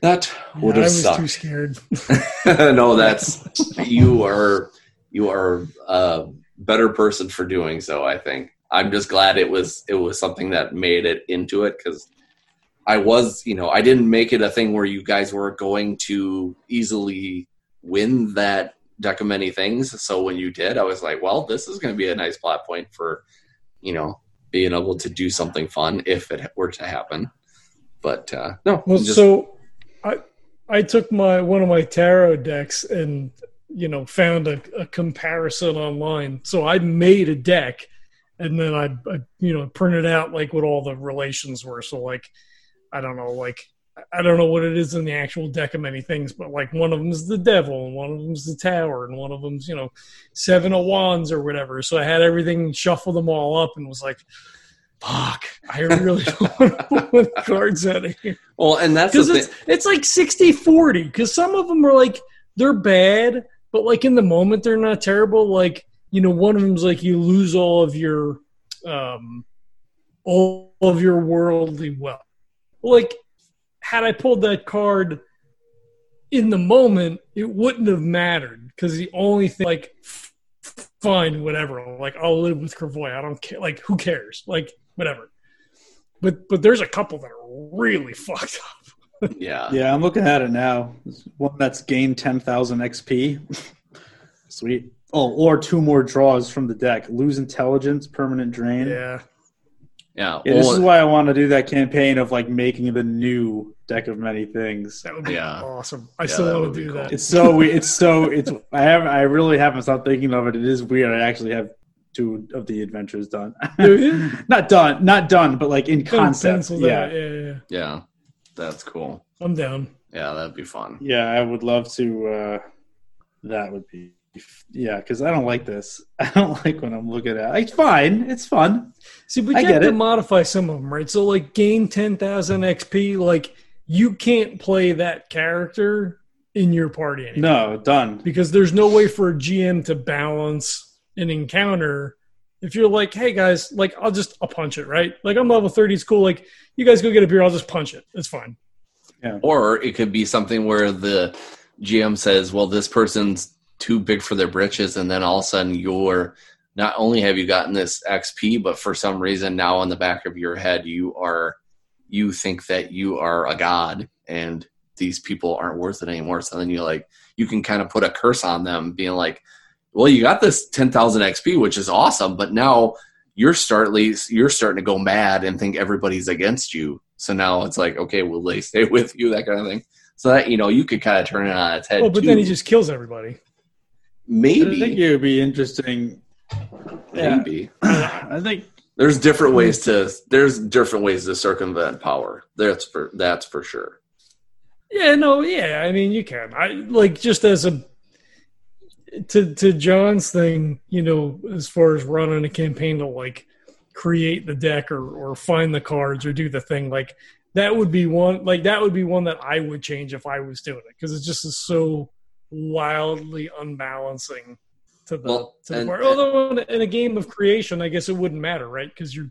that would I have was sucked. too scared. no, that's you are you are a better person for doing so. I think I'm just glad it was it was something that made it into it because I was you know I didn't make it a thing where you guys were going to easily win that deck of many things. So when you did, I was like, well, this is going to be a nice plot point for you know being able to do something fun if it were to happen. But uh, no, Well, just- so I I took my one of my tarot decks and you know found a, a comparison online. So I made a deck, and then I, I you know printed out like what all the relations were. So like I don't know like I don't know what it is in the actual deck of many things, but like one of them is the devil, and one of them's the tower, and one of them's you know seven of wands or whatever. So I had everything shuffled them all up and was like. Fuck! I really don't want to the cards out of here well, and that's because it's it's like 60 40 because some of them are like they're bad but like in the moment they're not terrible. Like you know one of them's like you lose all of your um all of your worldly wealth. Like had i pulled that card in the moment it wouldn't have mattered. Because the only thing like fine whatever. Like i'll live with Kravoi. i don't care. Like who cares? Like whatever. But but there's a couple that are really fucked up yeah. Yeah, I'm looking at it now. There's one that's gained 10,000 XP. Sweet. Oh, or two more draws from the deck. Lose intelligence, permanent drain. Yeah. Yeah, Yeah, this is why I want to do that campaign of like making the new deck of many things. That would be Yeah. awesome. I Yeah, still want would to do cool. that. It's so we- it's so it's I have I really haven't stopped thinking of it. It is weird. I actually have two of the adventures done. not done, not done, but like in concept. Yeah. yeah, yeah, yeah. That's cool. I'm down. Yeah, that'd be fun. Yeah, I would love to. uh That would be yeah, because I don't like this. I don't like when I'm looking at. It. It's fine. It's fun. See, but you I have to it. modify some of them, right? So, like, gain ten thousand XP. Like, you can't play that character in your party anymore. No, done. Because there's no way for a GM to balance an encounter. If you're like, hey guys, like I'll just I'll punch it, right? Like I'm level 30, it's cool. Like you guys go get a beer, I'll just punch it. It's fine. Yeah. Or it could be something where the GM says, well, this person's too big for their britches, and then all of a sudden you're not only have you gotten this XP, but for some reason now on the back of your head you are you think that you are a god and these people aren't worth it anymore. So then you like you can kind of put a curse on them, being like, well, you got this ten thousand XP, which is awesome, but now you're startly you're starting to go mad and think everybody's against you. So now it's like, okay, will they stay with you? That kind of thing. So that you know, you could kind of turn it on its head. Oh, but too. then he just kills everybody. Maybe. I think it would be interesting. Maybe. Yeah. I think there's different ways to there's different ways to circumvent power. That's for that's for sure. Yeah, no, yeah. I mean, you can. I like just as a to to John's thing, you know, as far as running a campaign to like create the deck or or find the cards or do the thing like that would be one like that would be one that I would change if I was doing it because it just is so wildly unbalancing to the well, to the and, part. Although in a game of creation, I guess it wouldn't matter, right? Because you're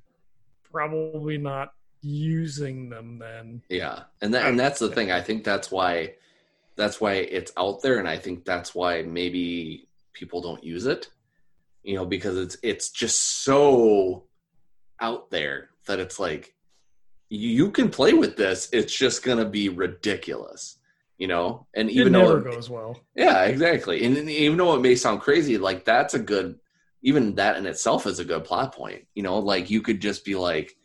probably not using them then. Yeah, and that, and that's the thing. I think that's why that's why it's out there, and I think that's why maybe people don't use it. You know, because it's it's just so out there that it's like you can play with this. It's just gonna be ridiculous you know and even it though it, goes well yeah exactly and even though it may sound crazy like that's a good even that in itself is a good plot point you know like you could just be like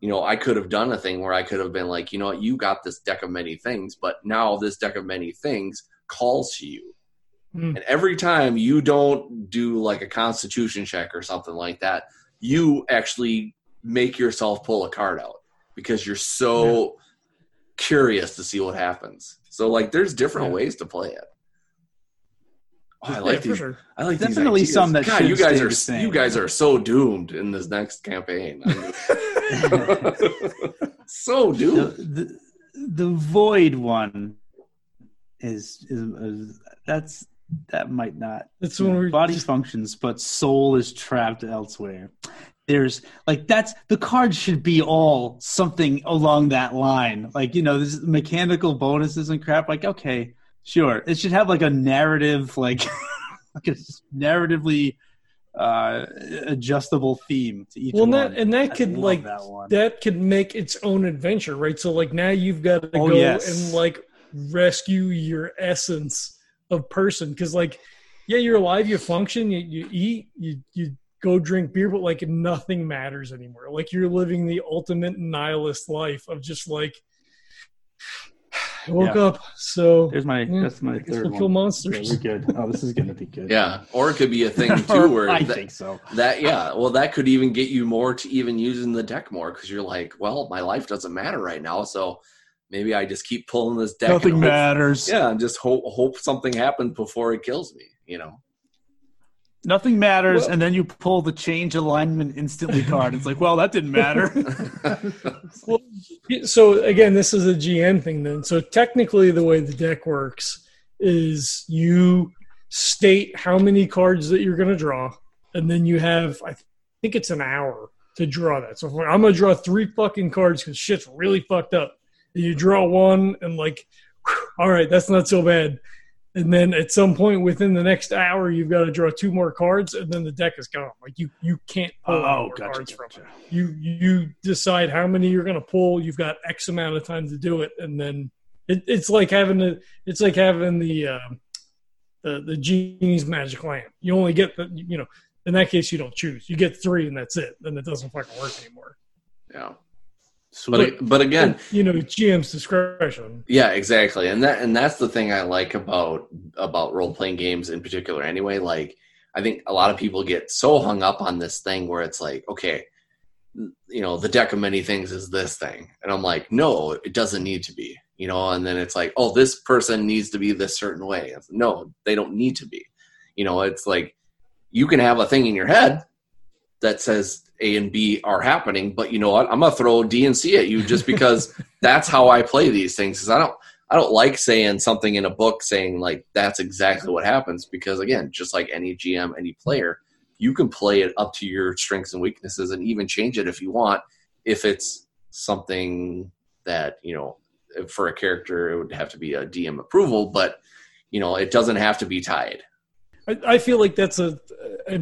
you know i could have done a thing where i could have been like you know what you got this deck of many things but now this deck of many things calls to you mm. and every time you don't do like a constitution check or something like that you actually make yourself pull a card out because you're so yeah. curious to see what happens so like, there's different yeah. ways to play it. Oh, I like yeah, these. Sure. I like definitely some that. God, you guys are you guys are so doomed in this next campaign. so doomed. The, the, the, void one is, is, is that's that might not. That's when body just... functions, but soul is trapped elsewhere there's like that's the cards should be all something along that line like you know this mechanical bonuses and crap like okay sure it should have like a narrative like like a narratively uh adjustable theme to each well one. that and that I could like that, that, could make its own adventure right so like now you've got to oh, go yes. and like rescue your essence of person because like yeah you're alive you function you, you eat you you go drink beer, but like nothing matters anymore. Like you're living the ultimate nihilist life of just like I woke yeah. up, so there's my yeah, that's my 3rd we'll one. Kill monsters. Yeah, we're good. Oh, this is gonna be good. Yeah, or it could be a thing too where I that, think so. That yeah, well, that could even get you more to even using the deck more because you're like, well, my life doesn't matter right now, so maybe I just keep pulling this deck. Nothing hope, matters. Yeah, and just hope hope something happens before it kills me. You know. Nothing matters, well, and then you pull the change alignment instantly card. It's like, well, that didn't matter. well, so again, this is a GM thing then. So technically, the way the deck works is you state how many cards that you're going to draw, and then you have, I think it's an hour to draw that. So I'm going to draw three fucking cards because shit's really fucked up. And you draw one, and like, all right, that's not so bad and then at some point within the next hour you've got to draw two more cards and then the deck is gone. Like you you can't pull oh, more gotcha, cards gotcha. from it. You you decide how many you're going to pull you've got x amount of time to do it and then it, it's like having the it's like having the uh, the the genie's magic lamp. You only get the you know in that case you don't choose. You get three and that's it. Then it doesn't fucking work anymore. Yeah But but again, you know, GM's discretion. Yeah, exactly, and that and that's the thing I like about about role playing games in particular. Anyway, like I think a lot of people get so hung up on this thing where it's like, okay, you know, the deck of many things is this thing. And I'm like, no, it doesn't need to be, you know, and then it's like, oh, this person needs to be this certain way. No, they don't need to be. You know, it's like you can have a thing in your head that says A and B are happening, but you know what? I'm gonna throw D and C at you just because that's how I play these things. Because I don't I don't like saying something in a book saying like that's exactly what happens because again, just like any GM, any player, you can play it up to your strengths and weaknesses and even change it if you want if it's something that, you know, for a character it would have to be a DM approval, but you know, it doesn't have to be tied. I, I feel like that's a, a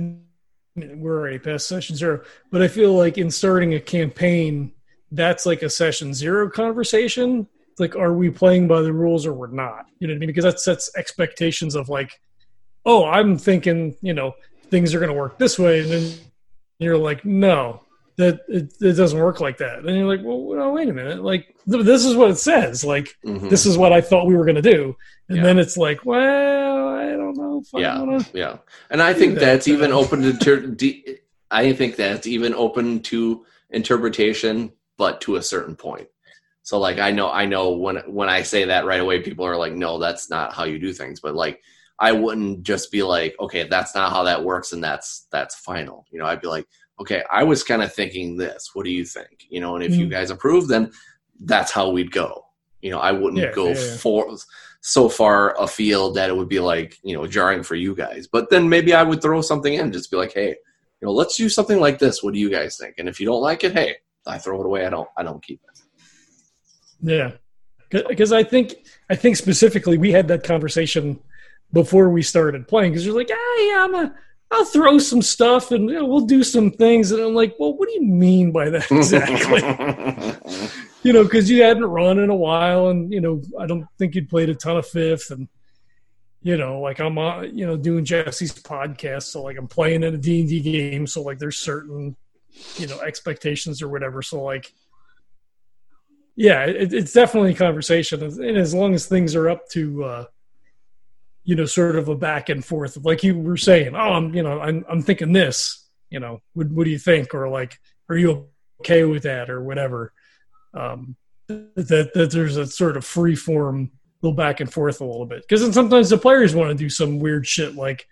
we're already past session zero, but I feel like in starting a campaign, that's like a session zero conversation. Like are we playing by the rules or we're not? You know what i mean? Because that sets expectations of like oh i'm thinking you know things are going to work this way. And then you're like no that it, it, doesn't work like that. And you're like well no, wait a minute. Like th- this is what it says. Like mm-hmm. this is what i thought we were going to do. And yeah. then it's like well i don't know yeah yeah and i think that, that's even open to ter- i think that's even open to interpretation but to a certain point so like I know I know when when I say that right away, people are like, no, that's not how you do things. But like I wouldn't just be like, okay, that's not how that works, and that's that's final. You know, I'd be like, okay, I was kind of thinking this. What do you think? You know, and if mm-hmm. you mm. guys approve, then that's how we'd go. You know, I wouldn't yeah, go yeah, yeah. for so far afield that it would be like you know jarring for you guys. But then maybe I would throw something in, just be like, hey, you know, let's do something like this. What do you guys think? And if you don't like it, hey, I throw it away. I don't I don't keep it. Yeah, because I think I think specifically we had that conversation before we started playing because you're like, ah, yeah, I'm a, I'll throw some stuff and you know, we'll do some things, and I'm like, well, what do you mean by that exactly? you know, because you hadn't run in a while, and you know, I don't think you'd played a ton of fifth, and you know, like I'm, uh, you know, doing Jesse's podcast, so like I'm playing in a D and D game, so like there's certain, you know, expectations or whatever, so like yeah, it, it's definitely a conversation, and as long as things are up to, uh, you know, sort of a back and forth, of like you were saying, oh, I'm, you know, I'm, I'm thinking this, you know, what, what do you think, or like, are you okay with that, or whatever. Um, that that there's a sort of free form, little back and forth a little bit, because then sometimes the players want to do some weird shit like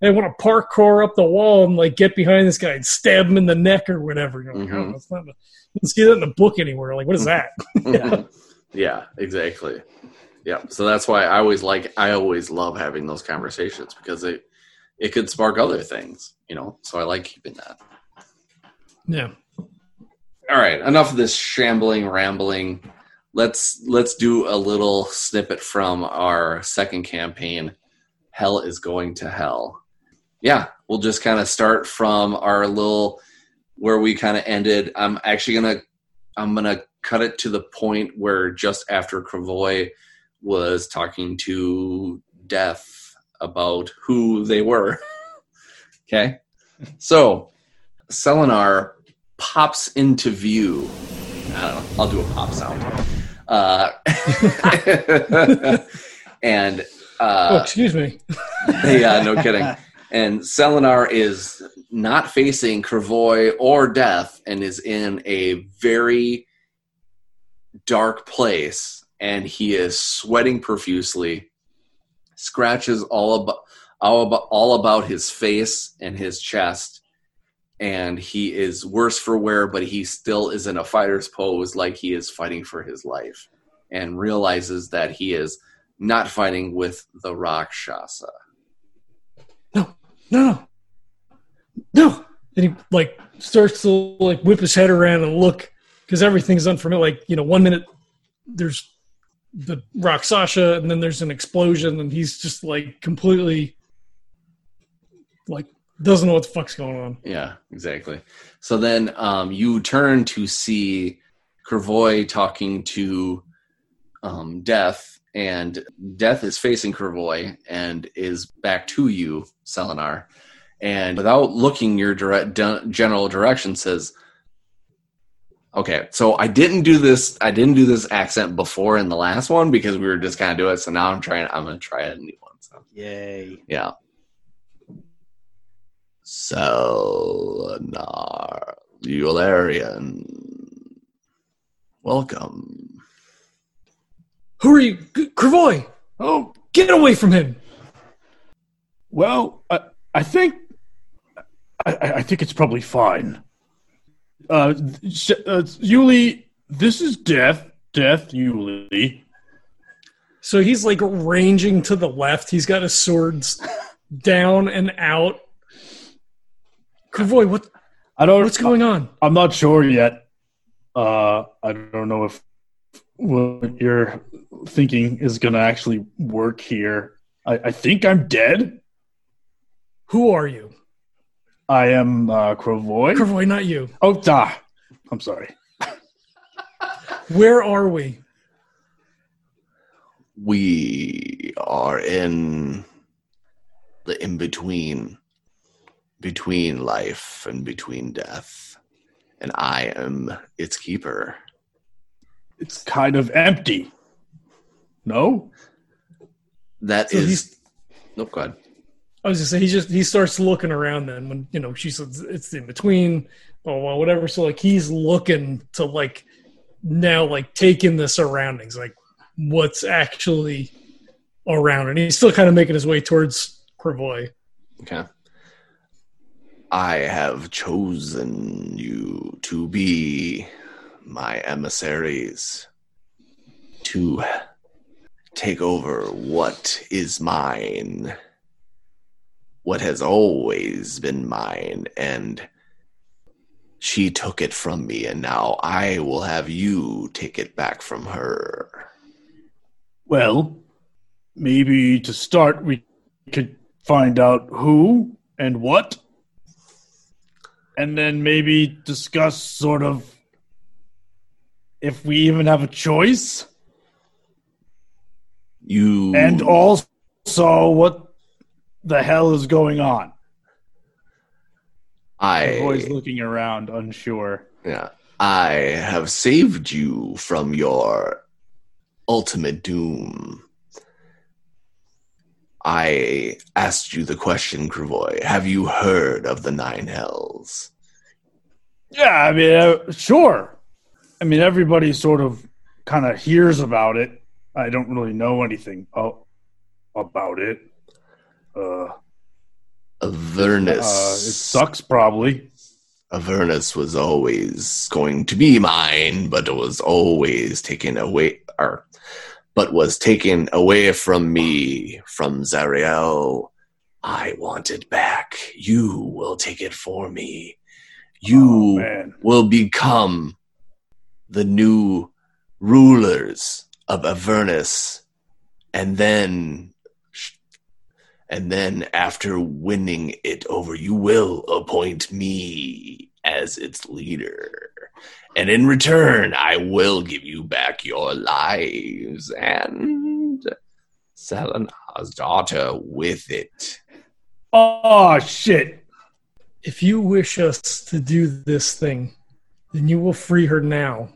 they want to parkour up the wall and like get behind this guy and stab him in the neck or whatever. You're like, mm-hmm. oh, that's not didn't see that in the book anywhere. Like, what is that? yeah. yeah, exactly. Yeah. So that's why I always like I always love having those conversations because it it could spark other things, you know. So I like keeping that. Yeah. All right, enough of this shambling rambling. Let's let's do a little snippet from our second campaign. Hell is going to hell. Yeah, we'll just kind of start from our little where we kind of ended. I'm actually gonna I'm gonna cut it to the point where just after Kravoi was talking to Death about who they were. okay, so Selenar pops into view. I don't know. I'll do a pop sound. Uh, and uh, oh, excuse me. yeah, no kidding. And Selenar is not facing Kravoi or death and is in a very dark place and he is sweating profusely scratches all about all about, all about his face and his chest and he is worse for wear but he still is in a fighter's pose like he is fighting for his life and realizes that he is not fighting with the Rakshasa no, no, no. And he like starts to like whip his head around and look because everything's unfamiliar. Like you know, one minute there's the Rock Rakshasa, and then there's an explosion, and he's just like completely like doesn't know what the fuck's going on. Yeah, exactly. So then um, you turn to see Kravoi talking to um, Death, and Death is facing Kravoi and is back to you, Selenar, and without looking your direct general direction says, "Okay, so I didn't do this. I didn't do this accent before in the last one because we were just kind of doing it. So now I'm trying. I'm going to try a new one. So yay! Yeah. Selenar Ularyen. Welcome. Who are you? G- Kravoi! Oh, Get away from him! well, I, I think I, I think it's probably fine. Uh, sh- uh, Yuli, this is Death. Death, Yuli. So he's like ranging to the left. He's got his swords down and out. Kravoi, what I don't. what's going on? I'm not sure yet. Uh, I don't know if what you're thinking is going to actually work here. I, I think I'm dead. Who are you? I am uh, Crovoy. Kravoi, not you. oh, ah, I'm sorry. Where are we? We are in the in between, between life and between death. And I am its keeper. It's kind of empty. No? That So is. Nope, go ahead. I was just saying he just he starts looking around then when you know she says it's in between or well, whatever. So like he's looking to like now like take in the surroundings, like what's actually around, and he's still kind of making his way towards Kravoi. Okay. I have chosen you to be my emissaries to take over what is mine, what has always been mine, and she took it from me, and now I will have you take it back from her. Well, maybe to start, we could find out who and what. And then maybe discuss sort of if we even have a choice. You And also what the hell is going on. I always looking around, unsure. Yeah. I have saved you from your ultimate doom. I asked you the question, Kravoi. Have you heard of the Nine Hells? Yeah, I mean, uh, sure. I mean, everybody sort of kind of hears about it. I don't really know anything oh, about it. Uh, Avernus. uh, it sucks, probably. Avernus was always going to be mine, but it was always taken away, or, but was taken away from me from Zariel. I want it back. You will take it for me. Oh, You man. will become the new rulers of Avernus, and then, and then after winning it over, you will appoint me as its leader. And in return, I will give you back your lives and Selenar's daughter with it. Oh, shit. If you wish us to do this thing, then you will free her now,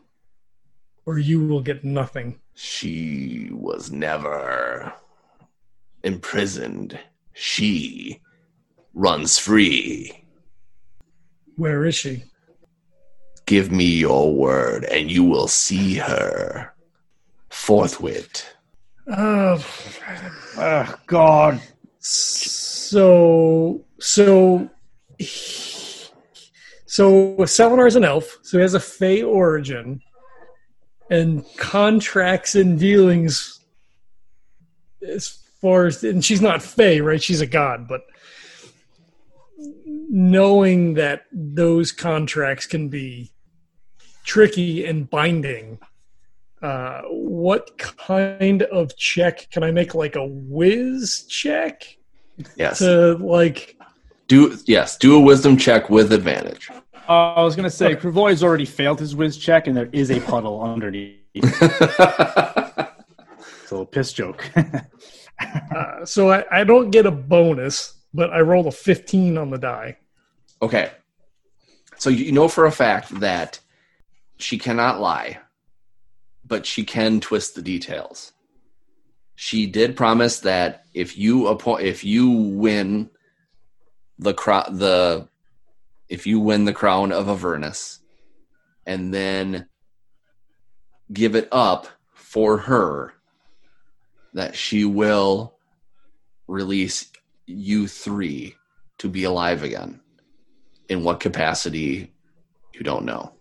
or you will get nothing. She was never imprisoned. She runs free. Where is she? Give me your word, and you will see her forthwith. Uh, Oh, God. so so so Selenar's an elf, so he has a Fey origin, and contracts and dealings as far as and she's not Fey, right? She's a god, but knowing that those contracts can be tricky and binding. Uh, what kind of check can I make? Like a whiz check? Yes. to like Do yes, do a wisdom check with advantage. Uh, I was going to say, Kravoi's already failed his whiz check, and there is a puddle underneath. it's a little piss joke. uh, so I, I don't get a bonus but i rolled a 15 on the die okay. So you know for a fact that she cannot lie, but she can twist the details. She did promise that if you appoint, if you win the cro- the if you win the crown of Avernus and then give it up for her that she will release you three to be alive again. In what capacity, you don't know.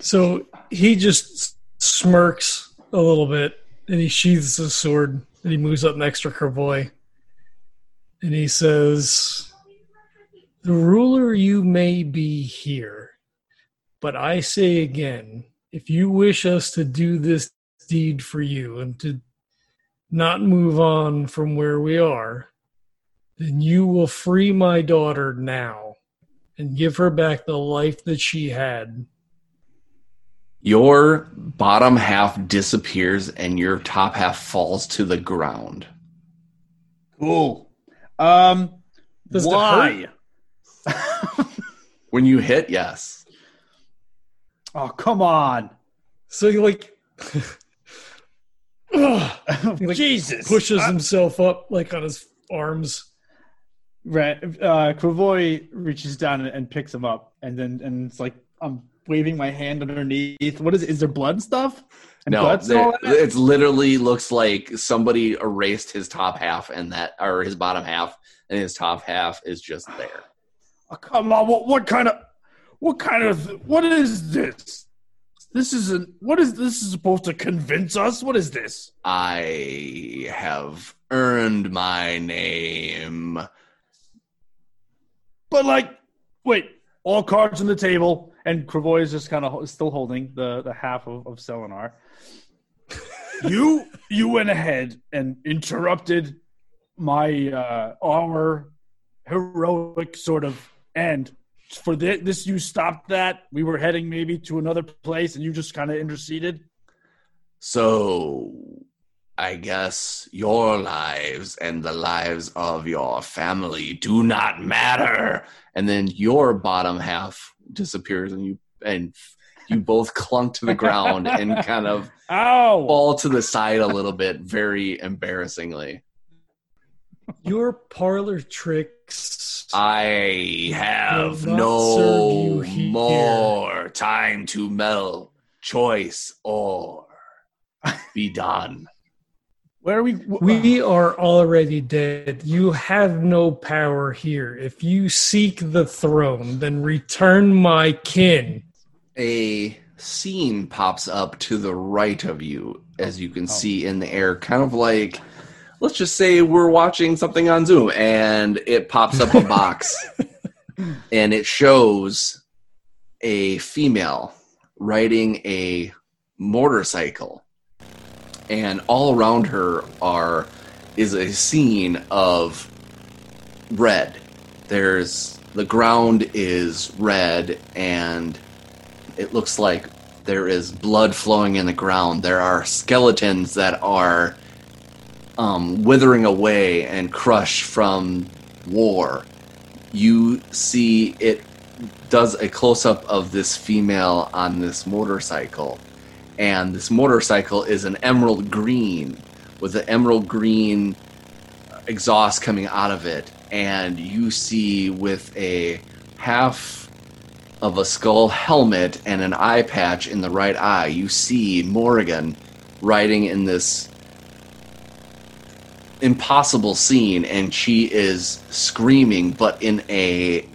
So he just smirks a little bit and he sheathes his sword and he moves up next to Kervoy and he says, The ruler you may be here, but I say again, if you wish us to do this deed for you and to not move on from where we are, then you will free my daughter now and give her back the life that she had. Your bottom half disappears and your top half falls to the ground. Cool. Um, Does why? When you hit, yes. oh, come on. So he like, Ugh. He, like, Jesus. pushes I- himself up like on his arms. Right. Uh, Kravoi reaches down and, and picks him up, and then and it's like I'm waving my hand underneath. What is? there blood and stuff? And No, guts there- it's literally looks like somebody erased his top half and that, or his bottom half, and his top half is just there. Oh, come on! What what kind of what kind of what is this? This isn't. What is this is supposed to convince us? What is this? I have earned my name. But like, wait, all cards on the table, and Kravoi is just kind of still holding the the half of, of Selenar. you you went ahead and interrupted my uh, our heroic sort of end. For thi- this, you stopped that. We were heading maybe to another place, and you just kind of interceded. So, I guess your lives and the lives of your family do not matter. And then your bottom half disappears, and you and you both clunk to the ground and kind of Ow! fall to the side a little bit, very embarrassingly. Your parlor tricks. I have Will not serve you no more time to melt choice or be done. Where are we? We are already dead. You have no power here. If you seek the throne, then return my kin. A scene pops up to the right of you, as you can oh. see in the air, kind of like, let's just say we're watching something on Zoom and it pops up a box and it shows a female riding a motorcycle and all around her are is a scene of red. There's the ground is red and it looks like there is blood flowing in the ground. There are skeletons that are um, withering away and crushed from war. You see it does a close up of this female on this motorcycle. And this motorcycle is an emerald green with an emerald green exhaust coming out of it. And you see with a half of a skull helmet and an eye patch in the right eye, you see Morrigan riding in this impossible scene and she is screaming but in a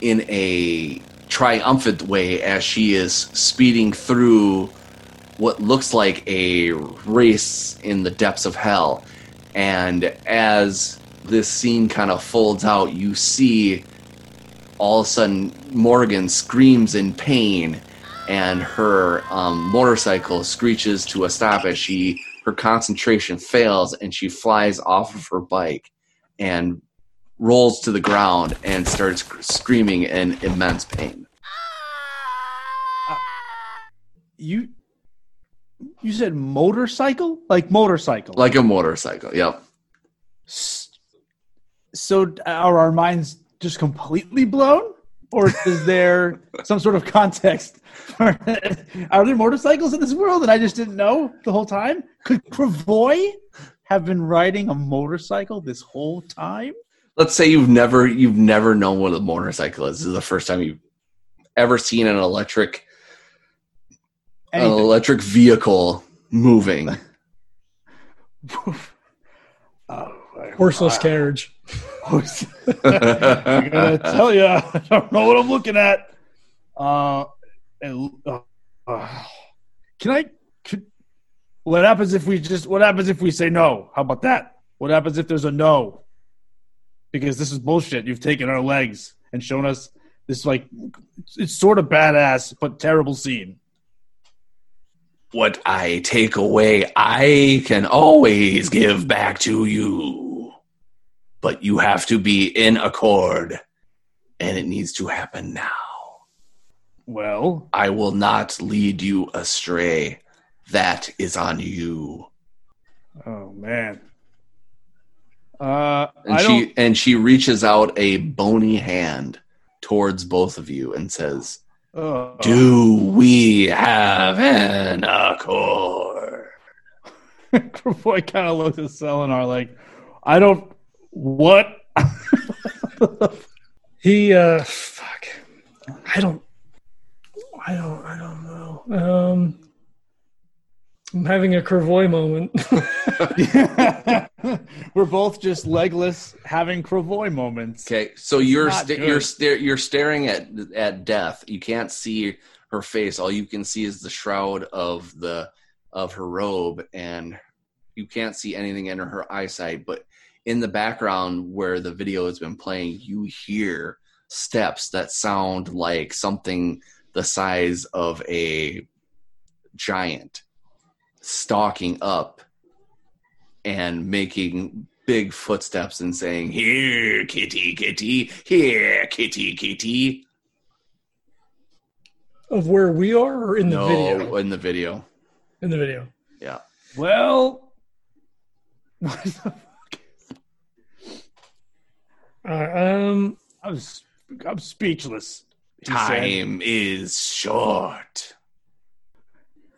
in a triumphant way as she is speeding through what looks like a race in the depths of hell and as this scene kind of folds out you see all of a sudden morgan screams in pain and her um, motorcycle screeches to a stop as she her concentration fails and she flies off of her bike and rolls to the ground and starts screaming in immense pain. You you said motorcycle like motorcycle Like a motorcycle. Yep. So are our minds just completely blown or is there some sort of context are there motorcycles in this world and i just didn't know the whole time could Kravoi have been riding a motorcycle this whole time let's say you've never you've never known what a motorcycle is. This is the first time you've ever seen an electric Anything. an electric vehicle moving. oh, Horseless carriage. I gotta tell you, I don't know what I'm looking at. Uh, and, uh, uh, can I? Could, what happens if we just? What happens if we say no? How about that? What happens if there's a no? Because this is bullshit. You've taken our legs and shown us this like it's sort of badass but terrible scene. What I take away, I can always give back to you. But you have to be in accord, and it needs to happen now. Well, I will not lead you astray. That is on you. Oh man. Uh, and I she don't... and she reaches out a bony hand towards both of you and says, "Do we have an accord?" Boy kind of looks at Selenar like, "I don't what." he uh, fuck. I don't. I don't. I don't know. Um, I'm having a Kravoi moment. We're both just legless, having Kravoi moments. Okay, so you're sta- you're sta- you're staring at at death. You can't see her face. All you can see is the shroud of the of her robe, and you can't see anything in her eyesight. But in the background, where the video has been playing, you hear steps that sound like something the size of a giant stalking up and making big footsteps and saying, Here, kitty, kitty, here, kitty, kitty. Of where we are or in the no, video? In the video. In the video. Yeah. Well, what the fuck? Uh, um, I'm, I'm speechless. Time said. is short.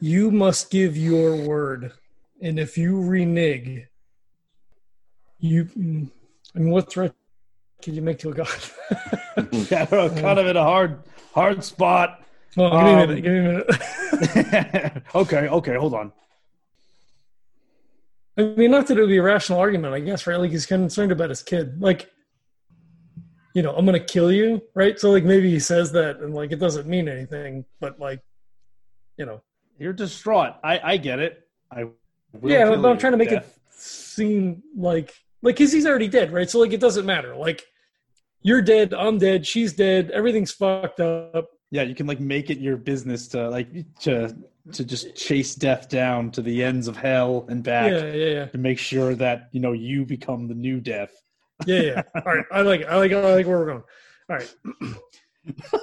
You must give your word, and if you renege, you. I mean, what threat can you make to a god? yeah, kind of in a hard, hard spot. Well, give me um, a minute. Give me a minute. okay, okay, hold on. I mean, not that it would be a rational argument, I guess, right? Like he's concerned about his kid. Like, you know, I'm gonna kill you, right? So like maybe he says that and like it doesn't mean anything, but like, you know, you're distraught. I I get it. I yeah, but I'm trying to make death. it seem like like because he's already dead, right? So like it doesn't matter. Like you're dead, I'm dead, she's dead, everything's fucked up. Yeah, you can like make it your business to like to to just chase death down to the ends of hell and back. Yeah, yeah, yeah. To make sure that you know you become the new death. Yeah, yeah. All right, I like I like I like where we're going. All right.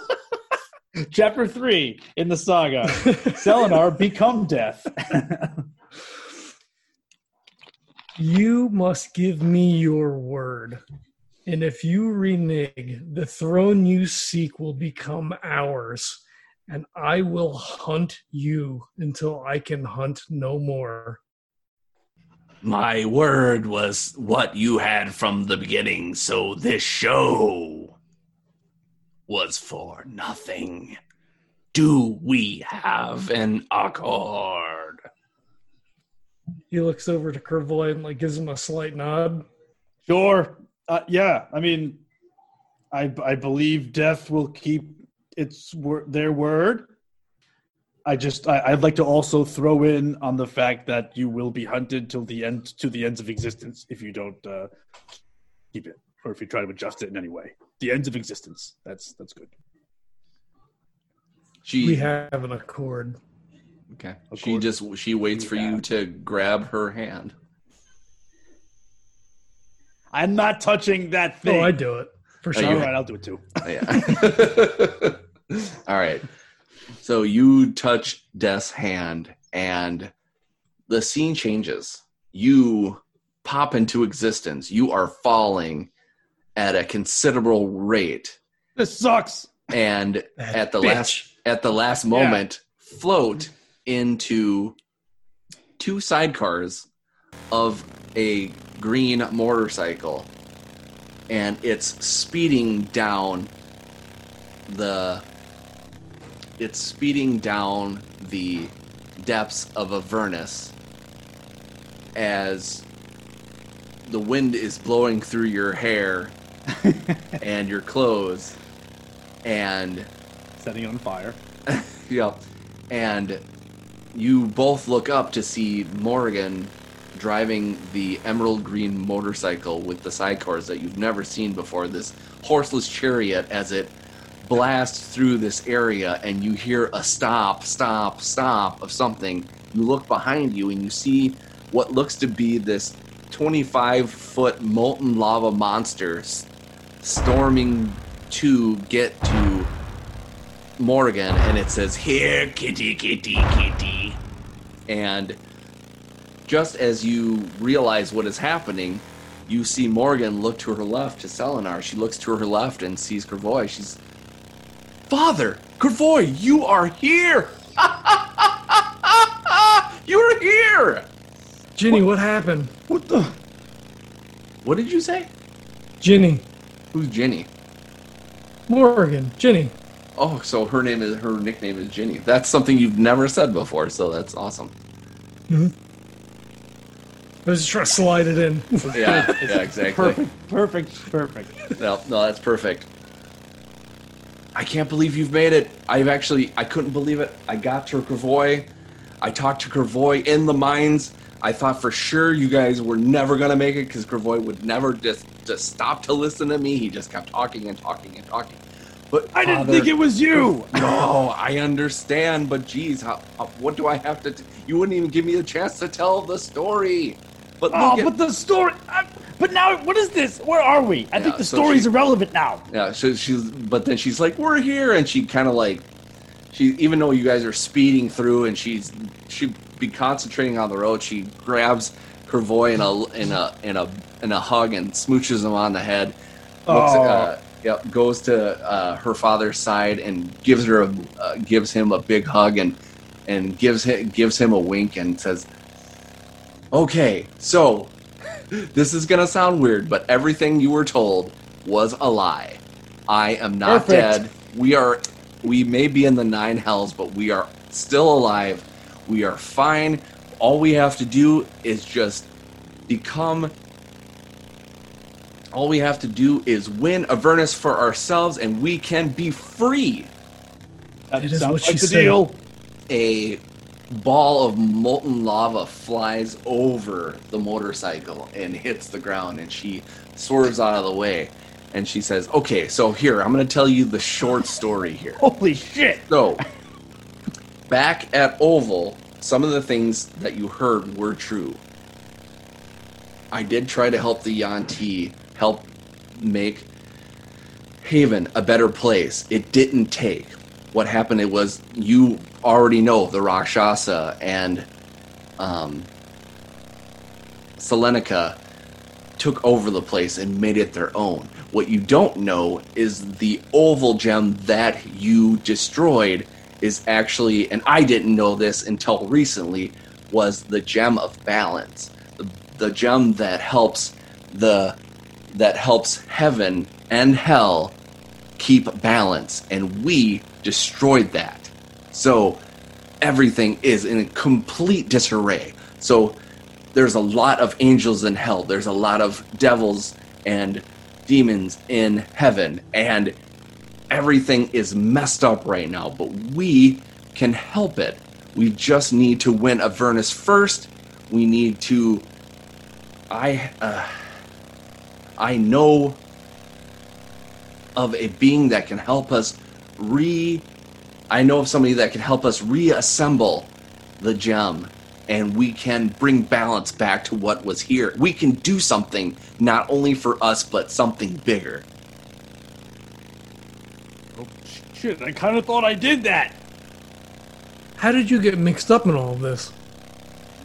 Chapter three in the saga: Selenar become death. you must give me your word, and if you renege, the throne you seek will become ours, and I will hunt you until I can hunt no more. My word was what you had from the beginning, so this show was for nothing. Do we have an accord? He looks over to Kravoi and like gives him a slight nod. Sure. Uh, yeah. I mean, I I believe death will keep its wor- their word. I just I, would like to also throw in on the fact that you will be hunted till the end to the ends of existence if you don't uh, keep it or if you try to adjust it in any way the ends of existence. That's that's good. She we have an accord. Okay. Accord. She just she waits for you to grab her hand. I'm not touching that thing. Oh, I do it for oh, sure. All right, I'll do it too. Oh, yeah. All right. So you touch Death's hand, and the scene changes. You pop into existence. You are falling at a considerable rate. This sucks. And that at the bitch. last at the last moment, yeah. float into two sidecars of a green motorcycle and it's speeding down the it's speeding down the depths of Avernus as the wind is blowing through your hair and your clothes and setting on fire. yeah and you both look up to see Morgan driving the emerald green motorcycle with the sidecars that you've never seen before this horseless chariot as it blasts through this area and you hear a stop stop stop of something you look behind you and you see what looks to be this 25 foot molten lava monster storming to get to Morgan and it says, Here, kitty, kitty, kitty. And just as you realize what is happening, you see Morgan look to her left to Selenar. She looks to her left and sees Kervoy. She's, Father, Kervoy, you are here! You're here! Ginny, what? what happened? What the? What did you say? Ginny. Who's Ginny? Morgan. Ginny. Oh, so her name is her nickname is Ginny. That's something you've never said before, so that's awesome. hmm I was just trying to slide it in. yeah, yeah, exactly. Perfect, perfect, perfect. No, no, that's perfect. I can't believe you've made it. I've actually, I couldn't believe it. I got to Kervoy. I talked to Kervoy in the mines. I thought for sure you guys were never gonna make it because Kervoy would never just just stop to listen to me. He just kept talking and talking and talking. But I didn't think it was you. No, I understand, but geez, how, how, what do I have to? T- you wouldn't even give me a chance to tell the story. But oh, at, but the story. I, but now, what is this? Where are we? I yeah, think the so story's she, irrelevant now. Yeah, so she's. But then she's like, "We're here," and she kind of like, she even though you guys are speeding through, and she's she be concentrating on the road, she grabs Kervoy in a in a in a in a hug and smooches him on the head. Looks, oh. Uh, Yep, goes to uh, her father's side and gives her a, uh, gives him a big hug and and gives him gives him a wink and says, "Okay, so this is gonna sound weird, but everything you were told was a lie. I am not Perfect. dead. We are we may be in the nine hells, but we are still alive. We are fine. All we have to do is just become all we have to do is win Avernus for ourselves, and we can be free. That it is what like the deal. A ball of molten lava flies over the motorcycle and hits the ground, and she swerves out of the way. And she says, "Okay, so here I'm going to tell you the short story here." Holy shit! So, back at Oval, some of the things that you heard were true. I did try to help the Yuan-ti help make Haven a better place. It didn't take. What happened it was you already know the Rakshasa and um, Selenica took over the place and made it their own. What you don't know is the oval gem that you destroyed is actually, and I didn't know this until recently, was the gem of balance. The, the gem that helps the that helps heaven and hell keep balance, and we destroyed that. So everything is in complete disarray. So there's a lot of angels in hell, there's a lot of devils and demons in heaven, and everything is messed up right now, but we can help it. We just need to win Avernus first. We need to. I. Uh, I know of a being that can help us re I know of somebody that can help us reassemble the gem and we can bring balance back to what was here. We can do something not only for us but something bigger. Oh shit, I kind of thought I did that. How did you get mixed up in all of this?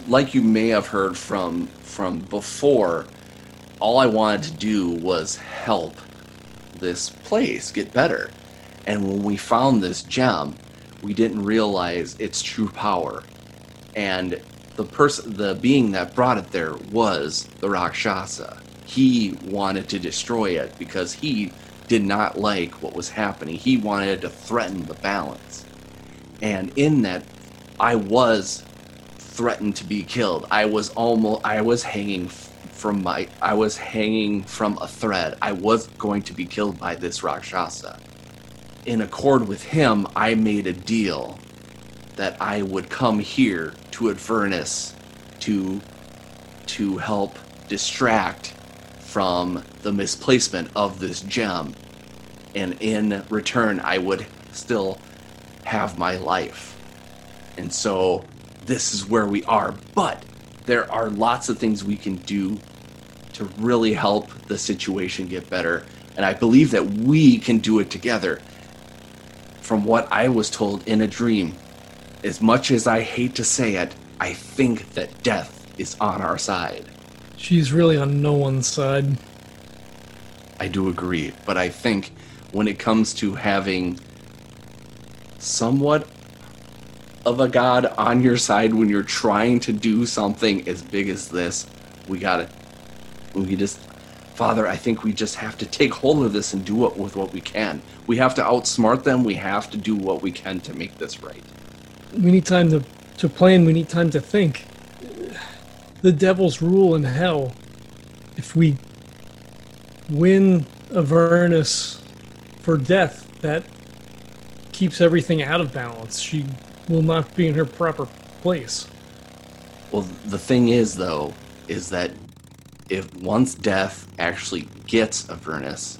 Like you may have heard from from before, all I wanted to do was help this place get better. And when we found this gem, we didn't realize its true power. And the person, the being that brought it there was the Rakshasa. he wanted to destroy it because he did not like what was happening. He wanted to threaten the balance. And in that, I was threatened to be killed. I was almost, I was hanging from my, I was hanging from a thread. I was going to be killed by this Rakshasa. In accord with him, I made a deal that I would come here to Avernus to to help distract from the misplacement of this gem and in return I would still have my life. And so this is where we are, but there are lots of things we can do to really help the situation get better. And I believe that we can do it together. From what I was told in a dream, as much as I hate to say it, I think that death is on our side. She's really on no one's side. I do agree, but I think when it comes to having somewhat of a god on your side when you're trying to do something as big as this, we got it. We just, Father, I think we just have to take hold of this and do it with what we can. We have to outsmart them. We have to do what we can to make this right. We need time to, to plan. We need time to think. The devil's rule in hell. If we win Avernus for death, that keeps everything out of balance. She will not be in her proper place. Well, the thing is, though, is that if once death actually gets Avernus,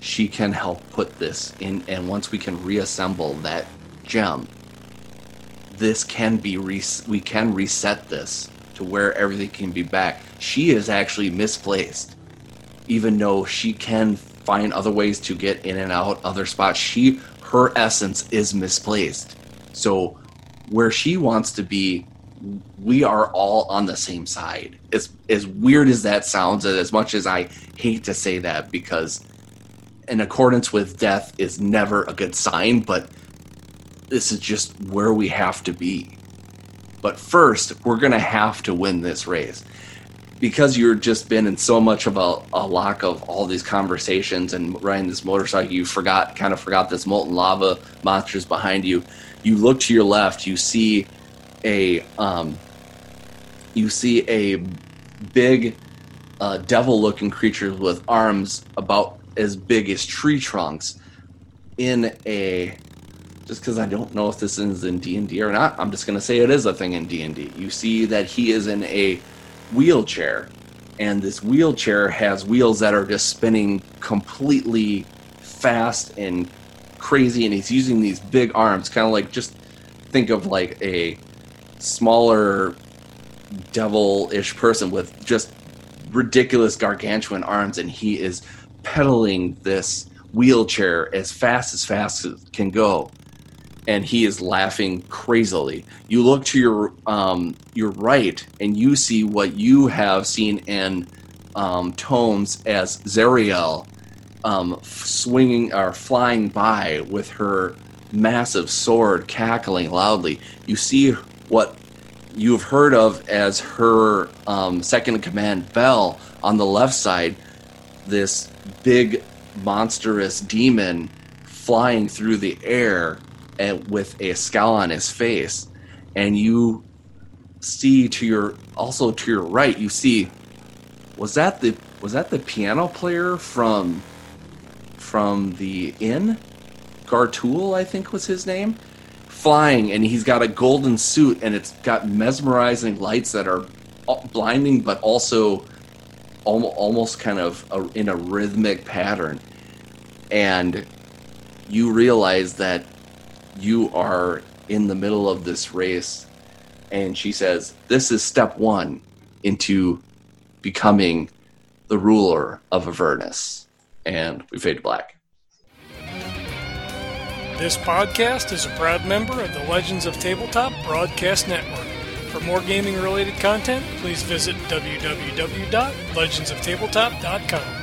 she can help put this in, and once we can reassemble that gem, this can be re- we can reset this to where everything can be back. She is actually misplaced, even though she can find other ways to get in and out other spots. She her essence is misplaced. So where she wants to be, we are all on the same side. As as weird as that sounds, and as much as I hate to say that, because in accordance with death is never a good sign, but this is just where we have to be. But first, we're gonna have to win this race. Because you've just been in so much of a, a lock of all these conversations and riding this motorcycle, you forgot kind of forgot this molten lava monsters behind you you look to your left, you see a um, you see a big uh, devil-looking creature with arms about as big as tree trunks in a just because I don't know if this is in D and D or not, I'm just going to say it is a thing in D and D. You see that he is in a wheelchair, and this wheelchair has wheels that are just spinning completely fast and crazy, and he's using these big arms, kind of like just think of like a smaller devil-ish person with just ridiculous gargantuan arms, and he is pedaling this wheelchair as fast as fast as can go and he is laughing crazily. You look to your um, your right, and you see what you have seen in um, tomes as Zariel um, swinging or flying by with her massive sword cackling loudly. You see what you've heard of as her um, second in command, Bel, on the left side, this big monstrous demon flying through the air and with a scowl on his face. And you see to your also to your right, you see was that the was that the piano player from from the inn. Gartul, I think was his name, flying, and he's got a golden suit, and it's got mesmerizing lights that are blinding, but also almost kind of a, in a rhythmic pattern. And you realize that you are in the middle of this race, and she says, This is step one into becoming the ruler of Avernus and we fade to black. This podcast is a proud member of the Legends of Tabletop Broadcast Network. For more gaming related content, please visit www.legendsoftabletop.com.